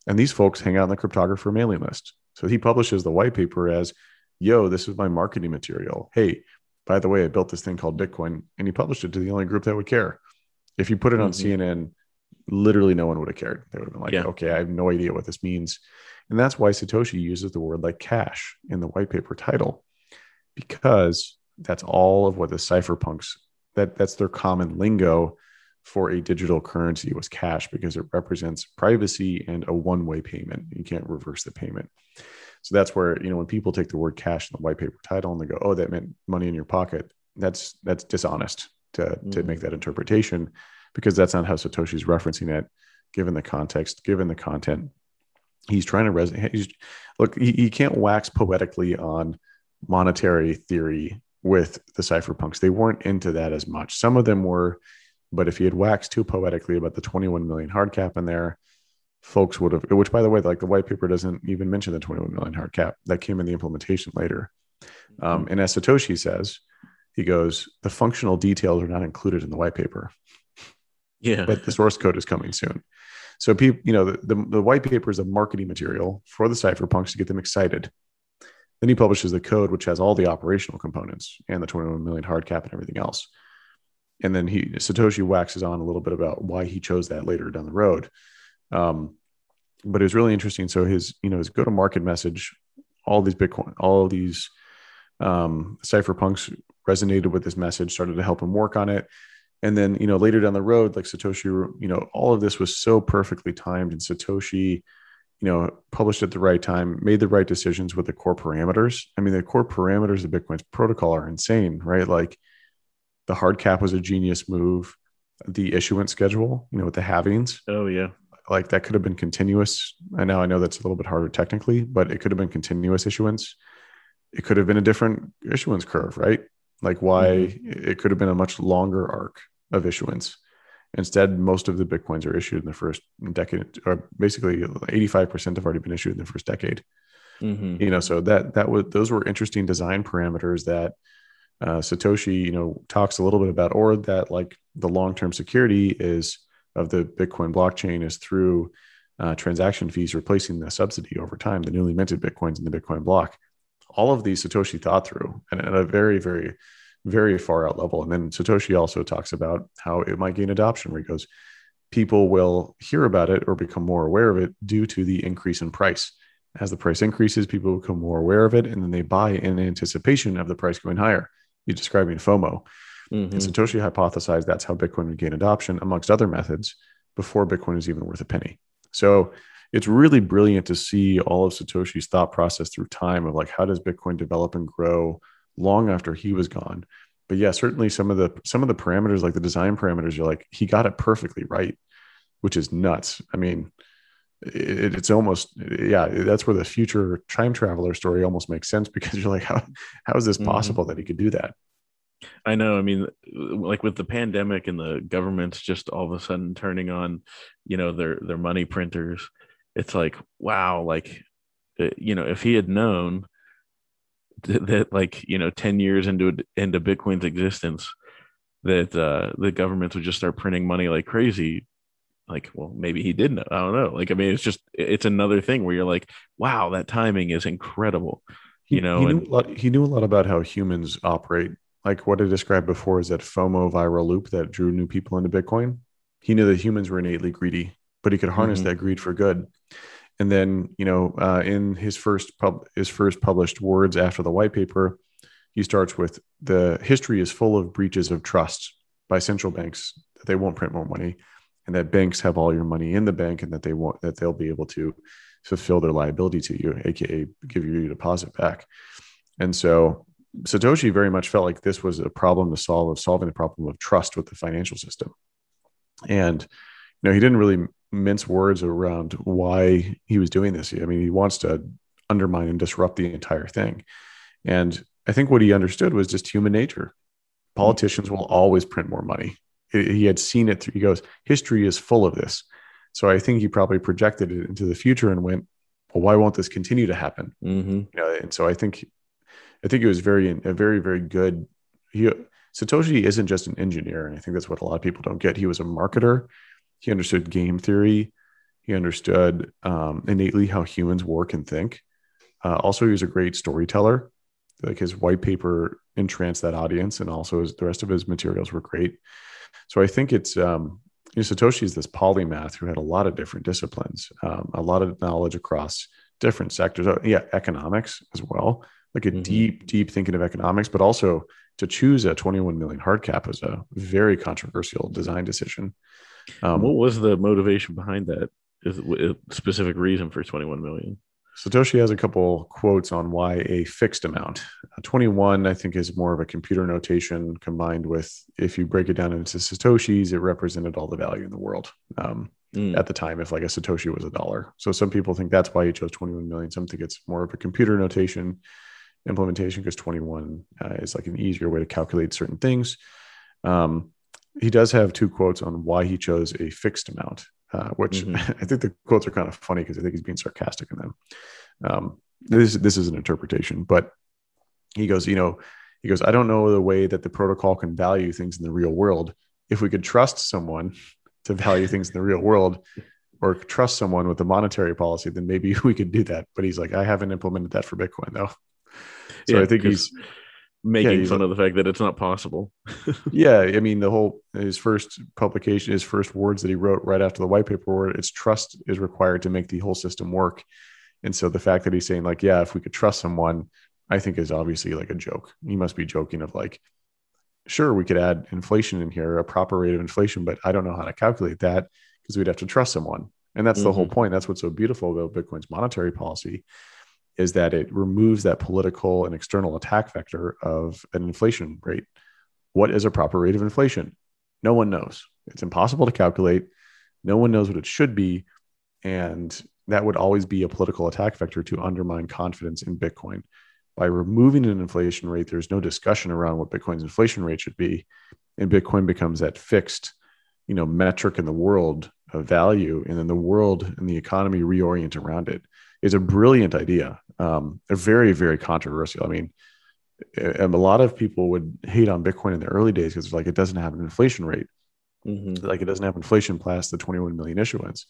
And these folks hang out on the cryptographer mailing list. So he publishes the white paper as, yo, this is my marketing material. Hey, by the way, I built this thing called Bitcoin. And he published it to the only group that would care. If you put it on mm-hmm. CNN, literally no one would have cared. They would have been like, yeah. okay, I have no idea what this means. And that's why Satoshi uses the word like cash in the white paper title, because that's all of what the cypherpunks that that's their common lingo for a digital currency was cash because it represents privacy and a one-way payment. You can't reverse the payment. So that's where, you know, when people take the word cash in the white paper title and they go, oh, that meant money in your pocket, that's that's dishonest to, mm-hmm. to make that interpretation because that's not how Satoshi's referencing it, given the context, given the content he's trying to resonate. Look, he, he can't wax poetically on monetary theory with the cypherpunks. They weren't into that as much. Some of them were, but if he had waxed too poetically about the 21 million hard cap in there, folks would have, which by the way, like the white paper doesn't even mention the 21 million hard cap that came in the implementation later. Um, and as Satoshi says, he goes, the functional details are not included in the white paper. Yeah. but the source code is coming soon. So people, you know, the, the, the white paper is a marketing material for the cypherpunks to get them excited. Then he publishes the code, which has all the operational components and the 21 million hard cap and everything else. And then he Satoshi waxes on a little bit about why he chose that later down the road. Um, but it was really interesting. So his, you know, his go-to-market message, all these Bitcoin, all these um, cypherpunks resonated with this message, started to help him work on it. And then, you know, later down the road, like Satoshi, you know, all of this was so perfectly timed, and Satoshi, you know, published at the right time, made the right decisions with the core parameters. I mean, the core parameters of Bitcoin's protocol are insane, right? Like the hard cap was a genius move. The issuance schedule, you know, with the halvings, Oh yeah. like that could have been continuous. I know, I know that's a little bit harder technically, but it could have been continuous issuance. It could have been a different issuance curve, right? Like why mm-hmm. it could have been a much longer arc of issuance. Instead, most of the bitcoins are issued in the first decade, or basically 85% have already been issued in the first decade. hmm You know, so that that was those were interesting design parameters that uh, Satoshi, you know, talks a little bit about, or that like the long term security is of the Bitcoin blockchain is through uh, transaction fees replacing the subsidy over time, the newly minted Bitcoins in the Bitcoin block. All of these Satoshi thought through and at a very, very, very far out level. And then Satoshi also talks about how it might gain adoption, where he goes, people will hear about it or become more aware of it due to the increase in price. As the price increases, people become more aware of it and then they buy in anticipation of the price going higher. You're describing FOMO. Mhm. And Satoshi hypothesized that's how Bitcoin would gain adoption, amongst other methods, before Bitcoin is even worth a penny. So it's really brilliant to see all of Satoshi's thought process through time of like how does Bitcoin develop and grow long after he was gone. But yeah, certainly some of the some of the parameters, like the design parameters, you're like he got it perfectly right, which is nuts. I mean, it, it's almost yeah, that's where the future time traveler story almost makes sense because you're like how how is this Mhm. possible that he could do that? I know. I mean, like with the pandemic and the government's just all of a sudden turning on, you know, their their money printers. It's like, wow, like, you know, if he had known that, like, you know, ten years into into Bitcoin's existence, that uh, the governments would just start printing money like crazy. Like, well, maybe he did know. I don't know. Like, I mean, it's just it's another thing where you're like, wow, that timing is incredible. He, You know, he knew, and- a lot, he knew a lot about how humans operate. Like what I described before is that FOMO viral loop that drew new people into Bitcoin. He knew that humans were innately greedy, but he could harness Mhm. that greed for good. And then, you know, uh, in his first pub, his first published words after the white paper, he starts with the history is full of breaches of trust by central banks that they won't print more money, and that banks have all your money in the bank, and that they won't that they'll be able to fulfill their liability to you, aka give you your deposit back. And so Satoshi very much felt like this was a problem to solve of solving the problem of trust with the financial system. And you know, he didn't really mince words around why he was doing this. I mean, he wants to undermine and disrupt the entire thing. And I think what he understood was just human nature. Politicians will always print more money. He had seen it through. He goes, history is full of this. So I think he probably projected it into the future and went, well, why won't this continue to happen? Mhm. you know, and so I think, I think it was very, a very, very good. He Satoshi isn't just an engineer, and I think that's what a lot of people don't get. He was a marketer. He understood game theory. He understood um, innately how humans work and think. Uh, also, he was a great storyteller. Like his white paper entranced that audience, and also his, the rest of his materials were great. So I think it's um, you know, Satoshi is this polymath who had a lot of different disciplines, um, a lot of knowledge across different sectors. Oh, yeah, economics as well, like a Mhm. deep, deep thinking of economics, but also to choose a 21 million hard cap was a very controversial design decision. Um, what was the motivation behind that? Is a specific reason for 21 million? Satoshi has a couple quotes on why a fixed amount. Uh, 21, I think, is more of a computer notation combined with if you break it down into Satoshis, it represented all the value in the world. Um, Mm. at the time if like a satoshi was a dollar so some people think that's why he chose 21 million some think it's more of a computer notation implementation because 21 uh, is like an easier way to calculate certain things um, he does have two quotes on why he chose a fixed amount uh, which Mhm. i think the quotes are kind of funny because i think he's being sarcastic in them um, this, this is an interpretation but he goes you know he goes i don't know the way that the protocol can value things in the real world if we could trust someone to value things in the real world or trust someone with a monetary policy, then maybe we could do that. But he's like, I haven't implemented that for Bitcoin though. So Yeah, I think he's making he's fun like- of the fact that it's not possible. yeah. I mean, the whole his first publication, his first words that he wrote right after the white paper were, "It's trust is required to make the whole system work." And so the fact that he's saying like, yeah, if we could trust someone, I think is obviously like a joke. He must be joking of like, sure, we could add inflation in here, a proper rate of inflation, but I don't know how to calculate that because we'd have to trust someone. And that's the whole mm-hmm. point. That's what's so beautiful about Bitcoin's monetary policy is that it removes that political and external attack vector of an inflation rate. What is a proper rate of inflation? No one knows. It's impossible to calculate. No one knows what it should be. And that would always be a political attack vector to undermine confidence in Bitcoin. By removing an inflation rate, there's no discussion around what Bitcoin's inflation rate should be. And Bitcoin becomes that fixed, you know, metric in the world of value. And then the world and the economy reorient around it is a brilliant idea. Um, very, very controversial. I mean, a a lot of people would hate on Bitcoin in the early days because like it doesn't have an inflation rate Mhm. like it doesn't have inflation past the 21 million issuance.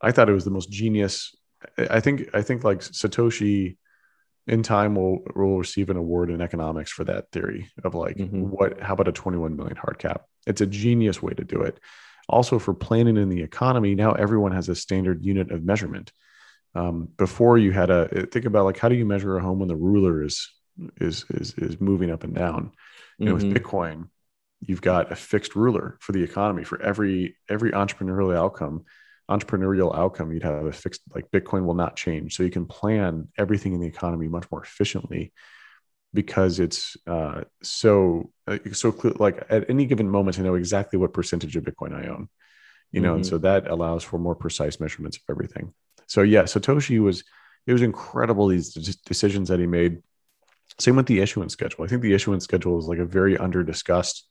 I thought it was the most genius. I think I think like Satoshi in time will will receive an award in economics for that theory of like Mhm. what how about a 21 million hard cap? It's a genius way to do it. Also for planning in the economy, now everyone has a standard unit of measurement. Um, before you had a think about like how do you measure a home when the ruler is is is is moving up and down? You know, Mhm. with Bitcoin, you've got a fixed ruler for the economy for every every entrepreneurial outcome entrepreneurial outcome you'd have a fixed like bitcoin will not change so you can plan everything in the economy much more efficiently because it's uh, so uh, so clear like at any given moment i know exactly what percentage of bitcoin i own you know and Mhm. so that allows for more precise measurements of everything so yeah satoshi was it was incredible these de- decisions that he made same with the issuance schedule i think the issuance schedule is like a very under discussed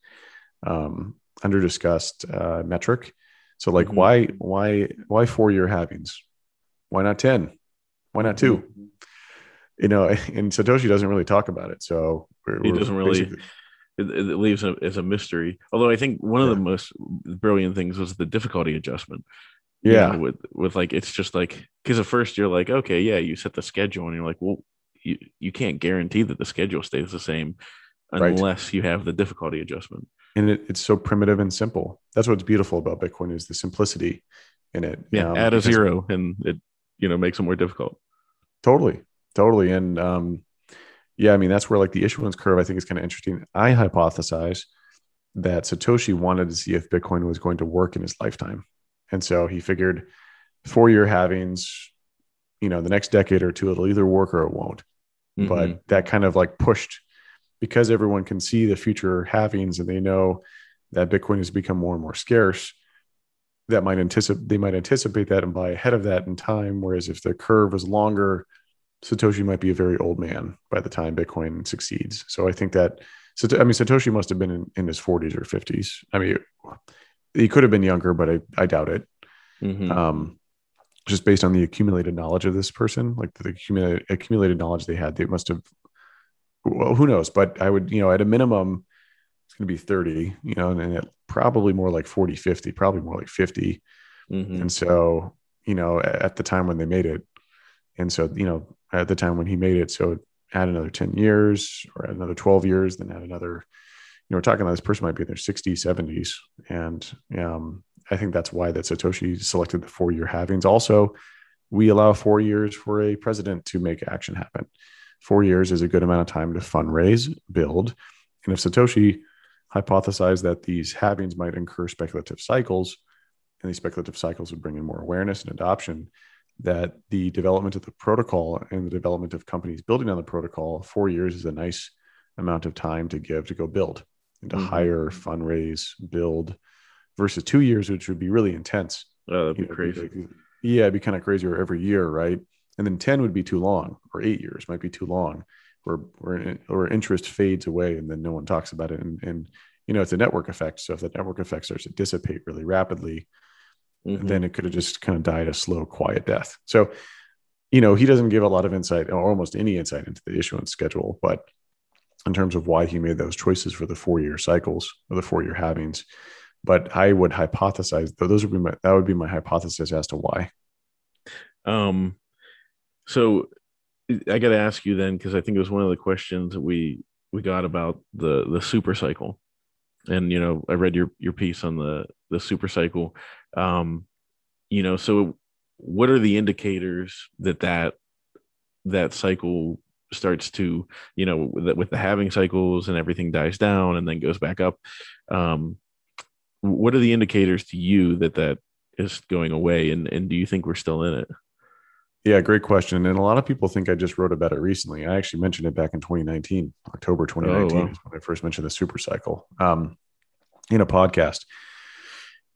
um under discussed uh, metric so like Mhm. why why why four year halvings why not 10 why not 2 Mhm. you know and satoshi doesn't really talk about it so we're, He doesn't really- it, it leaves it as a mystery. Although I think one of the most brilliant things was the difficulty adjustment. You yeah know, with with like it's just like because at first you're like, okay, yeah, you set the schedule, and you're like, well, you you can't guarantee that the schedule stays the same Right. unless you have the difficulty adjustment. and it, it's so primitive and simple that's what's beautiful about bitcoin is the simplicity in it Yeah, Um, add a zero, and it you know makes it more difficult. Totally, totally, and um, yeah, I mean that's where like the issuance curve I think is kind of interesting. I hypothesize that Satoshi wanted to see if Bitcoin was going to work in his lifetime, and so he figured four year halvings, you know, the next decade or two it'll either work or it won't. Mhm. But that kind of like pushed because everyone can see the future halvings and they know that Bitcoin has become more and more scarce. That might anticipate they might anticipate that and buy ahead of that in time. Whereas if the curve is longer, Satoshi might be a very old man by the time Bitcoin succeeds. So I think that so I mean Satoshi must have been in, in his 40s or 50s. I mean he could have been younger, but I, I doubt it. Mhm. Um, just based on the accumulated knowledge of this person, like the accumulated accumulated knowledge they had, they must have. Well, who knows? But I would, you know, at a minimum, it's going to be 30, you know, and, and it, probably more like 40, 50, probably more like 50. Mhm. And so, you know, a- at the time when they made it, and so, you know, at the time when he made it, so add another 10 years or add another 12 years, then add another, know, we're talking about this person might be in their 60s, 70s. And um, I think that's why that Satoshi selected the four year halvings. Also, we allow four years for a president to make action happen. Four years is a good amount of time to fundraise, build. And if Satoshi hypothesized that these halvings might incur speculative cycles, and these speculative cycles would bring in more awareness and adoption, that the development of the protocol and the development of companies building on the protocol, four years is a nice amount of time to give to go build and to Mhm. hire, fundraise, build, versus two years, which would be really intense. Oh, that'd You know, crazy. like- yeah, it'd be kind of crazier every year, right? And then 10 would be too long, or eight years might be too long, where, where, where interest fades away and then no one talks about it. And, and, you know, it's a network effect. So if the network effect starts to dissipate really rapidly, Mhm. then it could have just kind of died a slow, quiet death. So, you know, he doesn't give a lot of insight or almost any insight into the issuance schedule, but in terms of why he made those choices for the four year cycles or the four year halvings. but I would hypothesize though those would be my that would be my hypothesis as to why. Um, so I got to ask you then because I think it was one of the questions we we got about the the super cycle, and you know I read your your piece on the the super cycle. Um, you know, so what are the indicators that that that cycle starts to you know with, with the halving cycles and everything dies down and then goes back up um what are the indicators to you that that is going away and and do you think we're still in it? Yeah great question and a lot of people think i just wrote about it recently. I actually mentioned it back in 2019 october 2019 oh, wow. when i first mentioned the super cycle um in a podcast.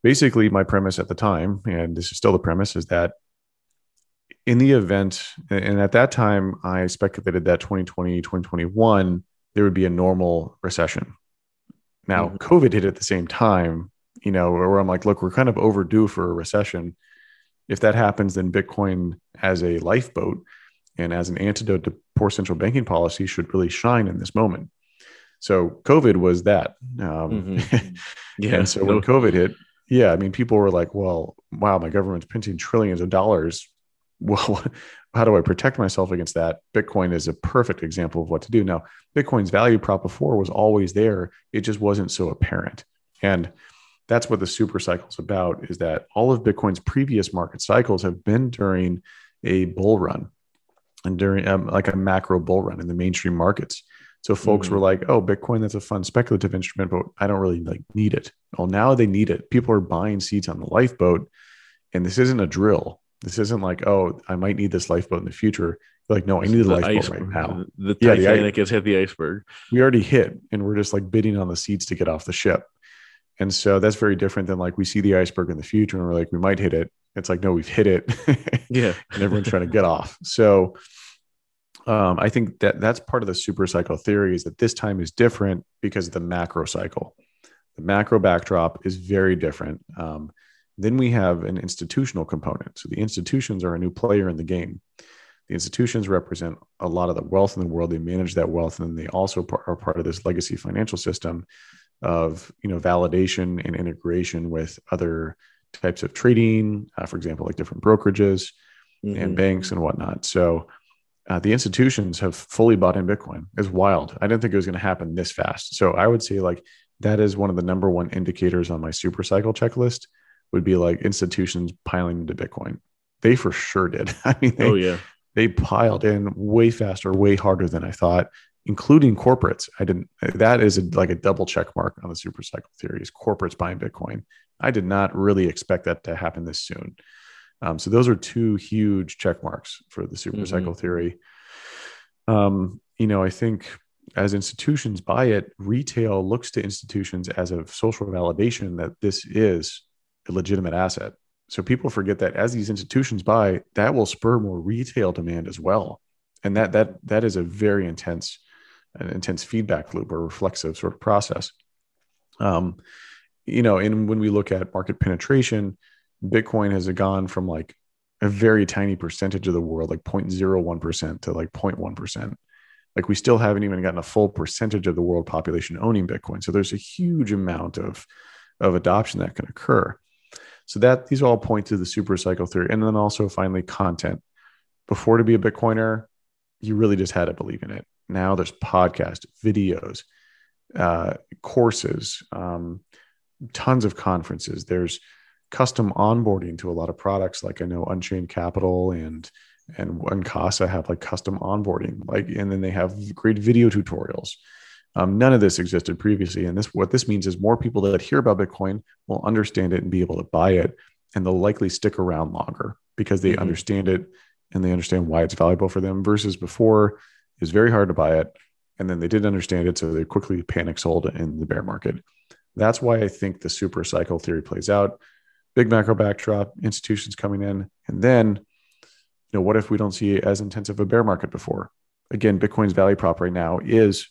Basically my premise at the time and this is still the premise is that in the event, and at that time, I speculated that 2020, 2021, there would be a normal recession. Now, mm-hmm. COVID hit at the same time, you know, where I'm like, look, we're kind of overdue for a recession. If that happens, then Bitcoin as a lifeboat and as an antidote to poor central banking policy should really shine in this moment. So COVID was that. Um, mm-hmm. Yeah. and so when COVID hit, yeah, I mean, people were like, well, wow, my government's printing trillions of dollars well, how do I protect myself against that? Bitcoin is a perfect example of what to do. Now, Bitcoin's value prop before was always there, it just wasn't so apparent. And that's what the super cycle is about is that all of Bitcoin's previous market cycles have been during a bull run and during um, like a macro bull run in the mainstream markets. So folks mm-hmm. were like, "Oh, Bitcoin that's a fun speculative instrument, but I don't really like need it." Well, now they need it. People are buying seats on the lifeboat, and this isn't a drill. This isn't like, oh, I might need this lifeboat in the future. You're like, no, I need the, the lifeboat iceberg. right now. The, the Titanic yeah, has hit the iceberg. We already hit, and we're just like bidding on the seats to get off the ship. And so that's very different than like we see the iceberg in the future and we're like, we might hit it. It's like, no, we've hit it. yeah. and everyone's trying to get off. So um, I think that that's part of the super cycle theory is that this time is different because of the macro cycle. The macro backdrop is very different. Um, then we have an institutional component. So the institutions are a new player in the game. The institutions represent a lot of the wealth in the world. They manage that wealth, and they also are part of this legacy financial system of you know validation and integration with other types of trading, uh, for example, like different brokerages mm-hmm. and banks and whatnot. So uh, the institutions have fully bought in Bitcoin. It's wild. I didn't think it was going to happen this fast. So I would say like that is one of the number one indicators on my super cycle checklist would be like institutions piling into Bitcoin. They for sure did. I mean, they, oh yeah, they piled in way faster, way harder than I thought, including corporates. I didn't. That is a, like a double check mark on the super cycle theory. Is corporates buying Bitcoin? I did not really expect that to happen this soon. Um, so those are two huge check marks for the super mm-hmm. cycle theory. Um, you know, I think as institutions buy it, retail looks to institutions as a social validation that this is a legitimate asset. So people forget that as these institutions buy, that will spur more retail demand as well. And that that that is a very intense, an intense feedback loop or reflexive sort of process. Um, you know, and when we look at market penetration, Bitcoin has gone from like a very tiny percentage of the world, like 0.01% to like 0.1%. Like we still haven't even gotten a full percentage of the world population owning Bitcoin. So there's a huge amount of, of adoption that can occur. So that these all point to the super cycle theory. And then also finally content. Before to be a Bitcoiner, you really just had to believe in it. Now there's podcast, videos, uh, courses, um, tons of conferences. There's custom onboarding to a lot of products. Like I know Unchained Capital and and Uncasa have like custom onboarding. Like and then they have great video tutorials. Um, none of this existed previously, and this what this means is more people that hear about Bitcoin will understand it and be able to buy it, and they'll likely stick around longer because they mm-hmm. understand it and they understand why it's valuable for them. Versus before, it's very hard to buy it, and then they didn't understand it, so they quickly panic sold in the bear market. That's why I think the super cycle theory plays out. Big macro backdrop, institutions coming in, and then, you know, what if we don't see as intensive a bear market before? Again, Bitcoin's value prop right now is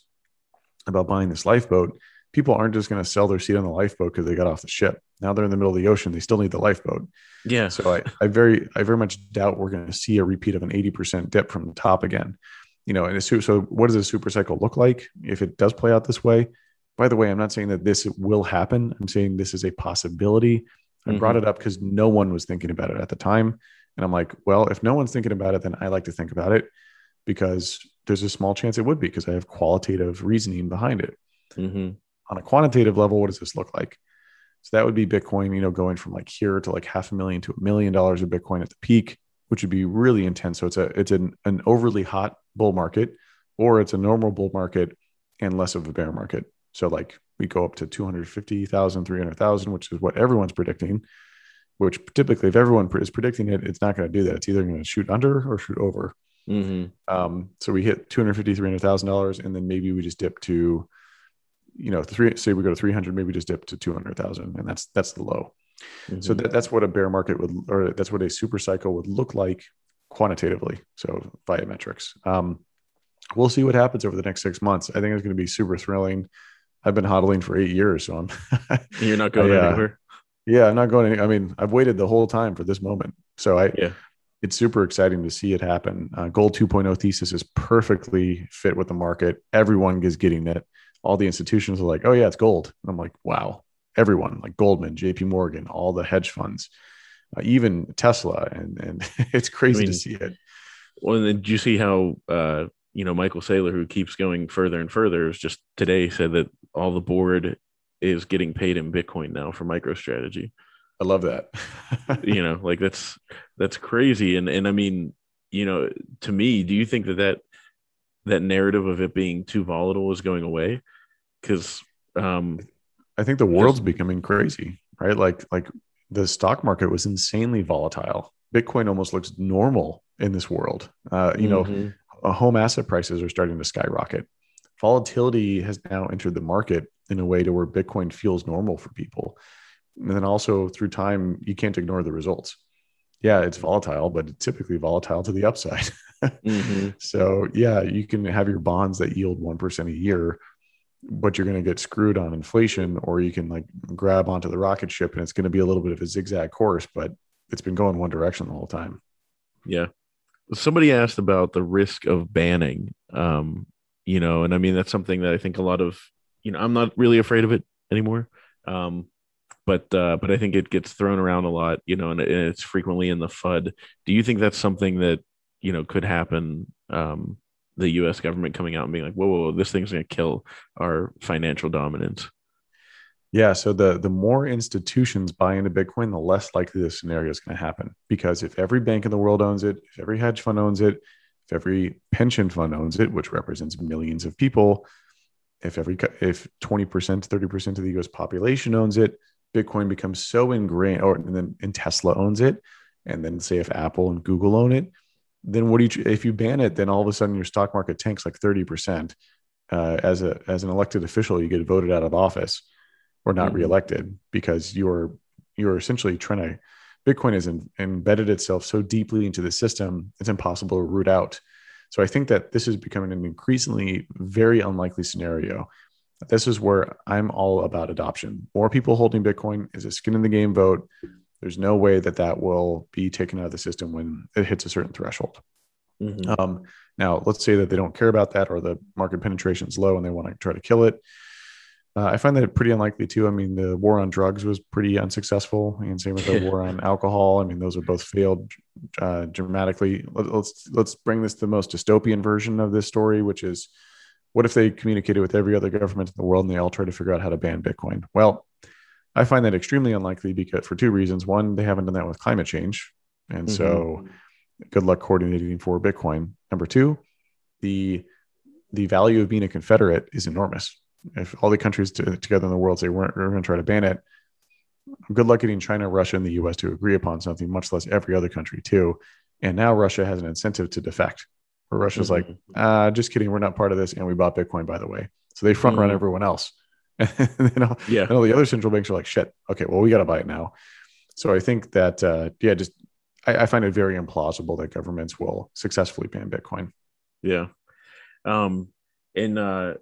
about buying this lifeboat, people aren't just going to sell their seat on the lifeboat because they got off the ship. Now they're in the middle of the ocean. They still need the lifeboat. Yeah. So I, I very, I very much doubt we're going to see a repeat of an 80% dip from the top again. You know, and so what does a super cycle look like if it does play out this way? by the way, I'm not saying that this will happen. I'm saying this is a possibility. I brought Mhm. it up because no one was thinking about it at the time. And I'm like, well, if no one's thinking about it, then I like to think about it because there's a small chance it would be because I have qualitative reasoning behind it. hmm On a quantitative level, what does this look like? So that would be Bitcoin, you know, going from like here to like half a million to a million dollars of Bitcoin at the peak, which would be really intense. So it's a it's an, an overly hot bull market, or it's a normal bull market and less of a bear market. So like we go up to 250,000, 300,000, which is what everyone's predicting, which typically if everyone is predicting it, it's not going to do that. It's either going to shoot under or shoot over. Hmm Um, so we hit 250, 300,000 dollars, and then maybe we just dip to, you know, three, say we go to 300, maybe just dip to 200,000 and that's, that's the low. So that, that's what a bear market would, or that's what a super cycle would look like quantitatively. So via metrics. Um, we'll see what happens over the next six months. I think it's going to be super thrilling. I've been hodling for eight years, so I'm, you're not going Yeah. anywhere. yeah, I'm not going. Any, I mean, I've waited the whole time for this moment, so I, Yeah. It's super exciting to see it happen. Uh, Gold 2.0 thesis is perfectly fit with the market. Everyone is getting it. All the institutions are like, "Oh yeah, it's gold." And I'm like, "Wow!" Everyone, like Goldman, J.P. Morgan, all the hedge funds, uh, even Tesla, and and it's crazy I mean, to see it. Well, and then did you see how uh, you know Michael Saylor, who keeps going further and further, is just today said that all the board is getting paid in Bitcoin now for MicroStrategy. I love that. you know, like that's that's crazy. And and I mean, you know, to me, do you think that that that narrative of it being too volatile is going away? Because um, I think the world's becoming crazy, right? Like like the stock market was insanely volatile. Bitcoin almost looks normal in this world. Uh, you know, mhm, uh, home asset prices are starting to skyrocket. Volatility has now entered the market in a way to where Bitcoin feels normal for people. And then also through time, you can't ignore the results. Yeah, it's volatile, but it's typically volatile to the upside. mhm. So yeah, you can have your bonds that yield 1% a year, but you're going to get screwed on inflation, or you can like grab onto the rocket ship and it's going to be a little bit of a zigzag course, but it's been going one direction the whole time. Yeah. Somebody asked about the risk of banning. Um, you know, and I mean that's something that I think a lot of you know, I'm not really afraid of it anymore. Um, but uh, but I think it gets thrown around a lot, you know, and, and it's frequently in the FUD. Do you think that's something that you know could happen? Um, the U.S. government coming out and being like, "Whoa, whoa, whoa this thing's going to kill our financial dominance." Yeah. So the the more institutions buy into Bitcoin, the less likely this scenario is going to happen. Because if every bank in the world owns it, if every hedge fund owns it, if every pension fund owns it, which represents millions of people, if every if 20%, 30% of the US population owns it, Bitcoin becomes so ingrained, or and then and Tesla owns it, and then say if Apple and Google own it, then what do you if you ban it, then all of a sudden your stock market tanks like 30%. Uh, as a as an elected official, you get voted out of office or not Mhm. reelected because you're you're essentially trying to bitcoin has in, embedded itself so deeply into the system it's impossible to root out so i think that this is becoming an increasingly very unlikely scenario this is where i'm all about adoption more people holding bitcoin is a skin in the game vote there's no way that that will be taken out of the system when it hits a certain threshold Mhm. um, now, let's say that they don't care about that or the market penetration is low and they want to try to kill it. Uh, I find that pretty unlikely too. I mean, the war on drugs was pretty unsuccessful, and same with the war on alcohol. I mean, those are both failed uh, dramatically. Let, let's let's bring this to the most dystopian version of this story, which is, what if they communicated with every other government in the world and they all try to figure out how to ban Bitcoin? Well, I find that extremely unlikely because for two reasons. One, they haven't done that with climate change, and so mm-hmm. good luck coordinating for Bitcoin. Number two, the the value of being a confederate is enormous. If all the countries to, together in the world say we're, we're going to try to ban it, good luck getting China, Russia, and the U.S. to agree upon something, much less every other country too. And now Russia has an incentive to defect. Where Russia's like, Mhm. uh, just kidding, we're not part of this, and we bought Bitcoin by the way. So they front run Mhm. everyone else. and then all, yeah, and all the other central banks are like, shit, okay, well, we got to buy it now. So I think that, uh, yeah, just I, I find it very implausible that governments will successfully ban Bitcoin. Yeah. Um and uh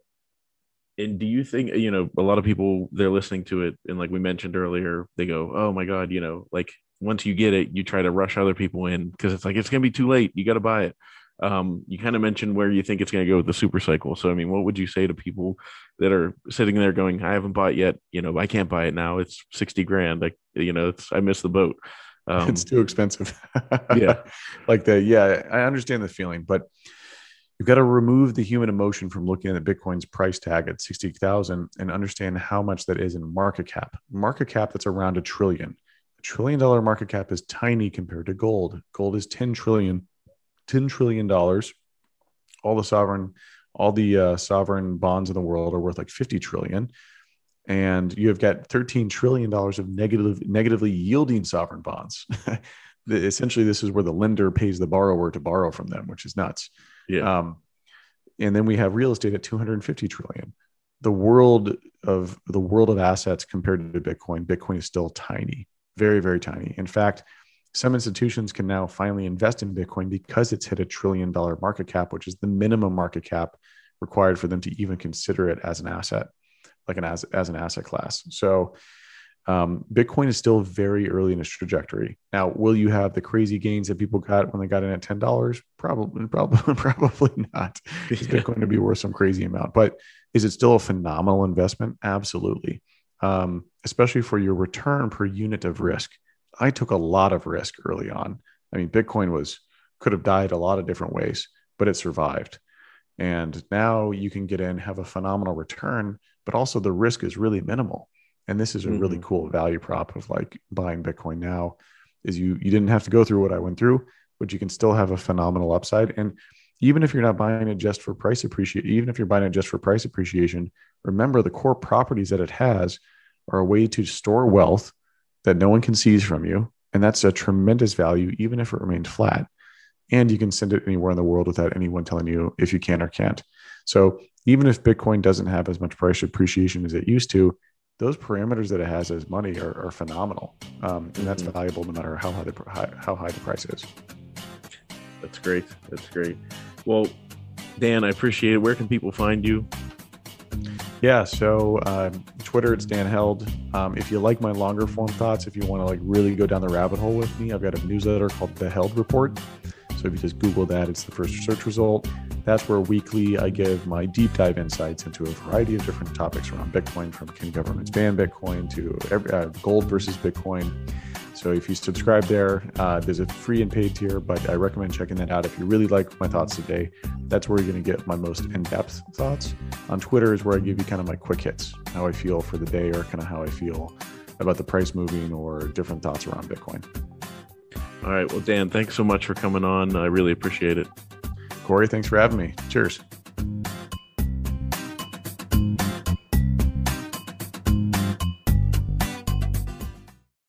and do you think you know a lot of people they're listening to it and like we mentioned earlier they go oh my god you know like once you get it you try to rush other people in because it's like it's gonna be too late you got to buy it Um, you kind of mentioned where you think it's going to go with the super cycle. So, I mean, what would you say to people that are sitting there going, I haven't bought yet, you know, I can't buy it now. It's 60 grand. Like, you know, it's, I missed the boat. Um, it's too expensive. yeah. Like the, yeah, I understand the feeling, but you've got to remove the human emotion from looking at Bitcoin's price tag at 60,000 and understand how much that is in market cap. Market cap that's around a trillion. A trillion dollar market cap is tiny compared to gold. Gold is 10 trillion 10 trillion dollars. All the sovereign all the uh, sovereign bonds in the world are worth like 50 trillion. And you have got 13 trillion dollars of negative negatively yielding sovereign bonds. Essentially this is where the lender pays the borrower to borrow from them which is nuts. Yeah. Um, and then we have real estate at 250 trillion. The world of the world of assets compared to bitcoin bitcoin is still tiny very very tiny. In fact some institutions can now finally invest in Bitcoin because it's hit a trillion dollar market cap, which is the minimum market cap required for them to even consider it as an asset, like an as, as an asset class. So um, Bitcoin is still very early in its trajectory. Now, will you have the crazy gains that people got when they got in at ten dollars? Probably, probably, probably not. Is Bitcoin to be worth some crazy amount? But is it still a phenomenal investment? Absolutely, um, especially for your return per unit of risk. I took a lot of risk early on. I mean, Bitcoin was could have died a lot of different ways, but it survived. And now you can get in, have a phenomenal return, but also the risk is really minimal. And this is a mm-hmm. really cool value prop of like buying Bitcoin now is you you didn't have to go through what I went through, but you can still have a phenomenal upside. And even if you're not buying it just for price appreciation, even if you're buying it just for price appreciation, remember the core properties that it has are a way to store wealth that no one can seize from you. And that's a tremendous value, even if it remained flat. And you can send it anywhere in the world without anyone telling you if you can or can't. So even if Bitcoin doesn't have as much price appreciation as it used to, those parameters that it has as money are, are phenomenal. Um, and that's mm-hmm. valuable no matter how high, the, how high the price is. That's great. That's great. Well, Dan, I appreciate it. Where can people find you? Yeah, so uh, Twitter, it's Dan Held. Um, if you like my longer form thoughts, if you want to like really go down the rabbit hole with me, I've got a newsletter called The Held Report. So if you just Google that, it's the first search result. That's where weekly I give my deep dive insights into a variety of different topics around Bitcoin, from can governments ban Bitcoin to every, uh, gold versus Bitcoin so if you subscribe there, uh, there's a free and paid tier, but I recommend checking that out. If you really like my thoughts today, that's where you're going to get my most in depth thoughts. On Twitter is where I give you kind of my quick hits, how I feel for the day, or kind of how I feel about the price moving or different thoughts around Bitcoin. All right. Well, Dan, thanks so much for coming on. I really appreciate it. Corey, thanks for having me. Cheers.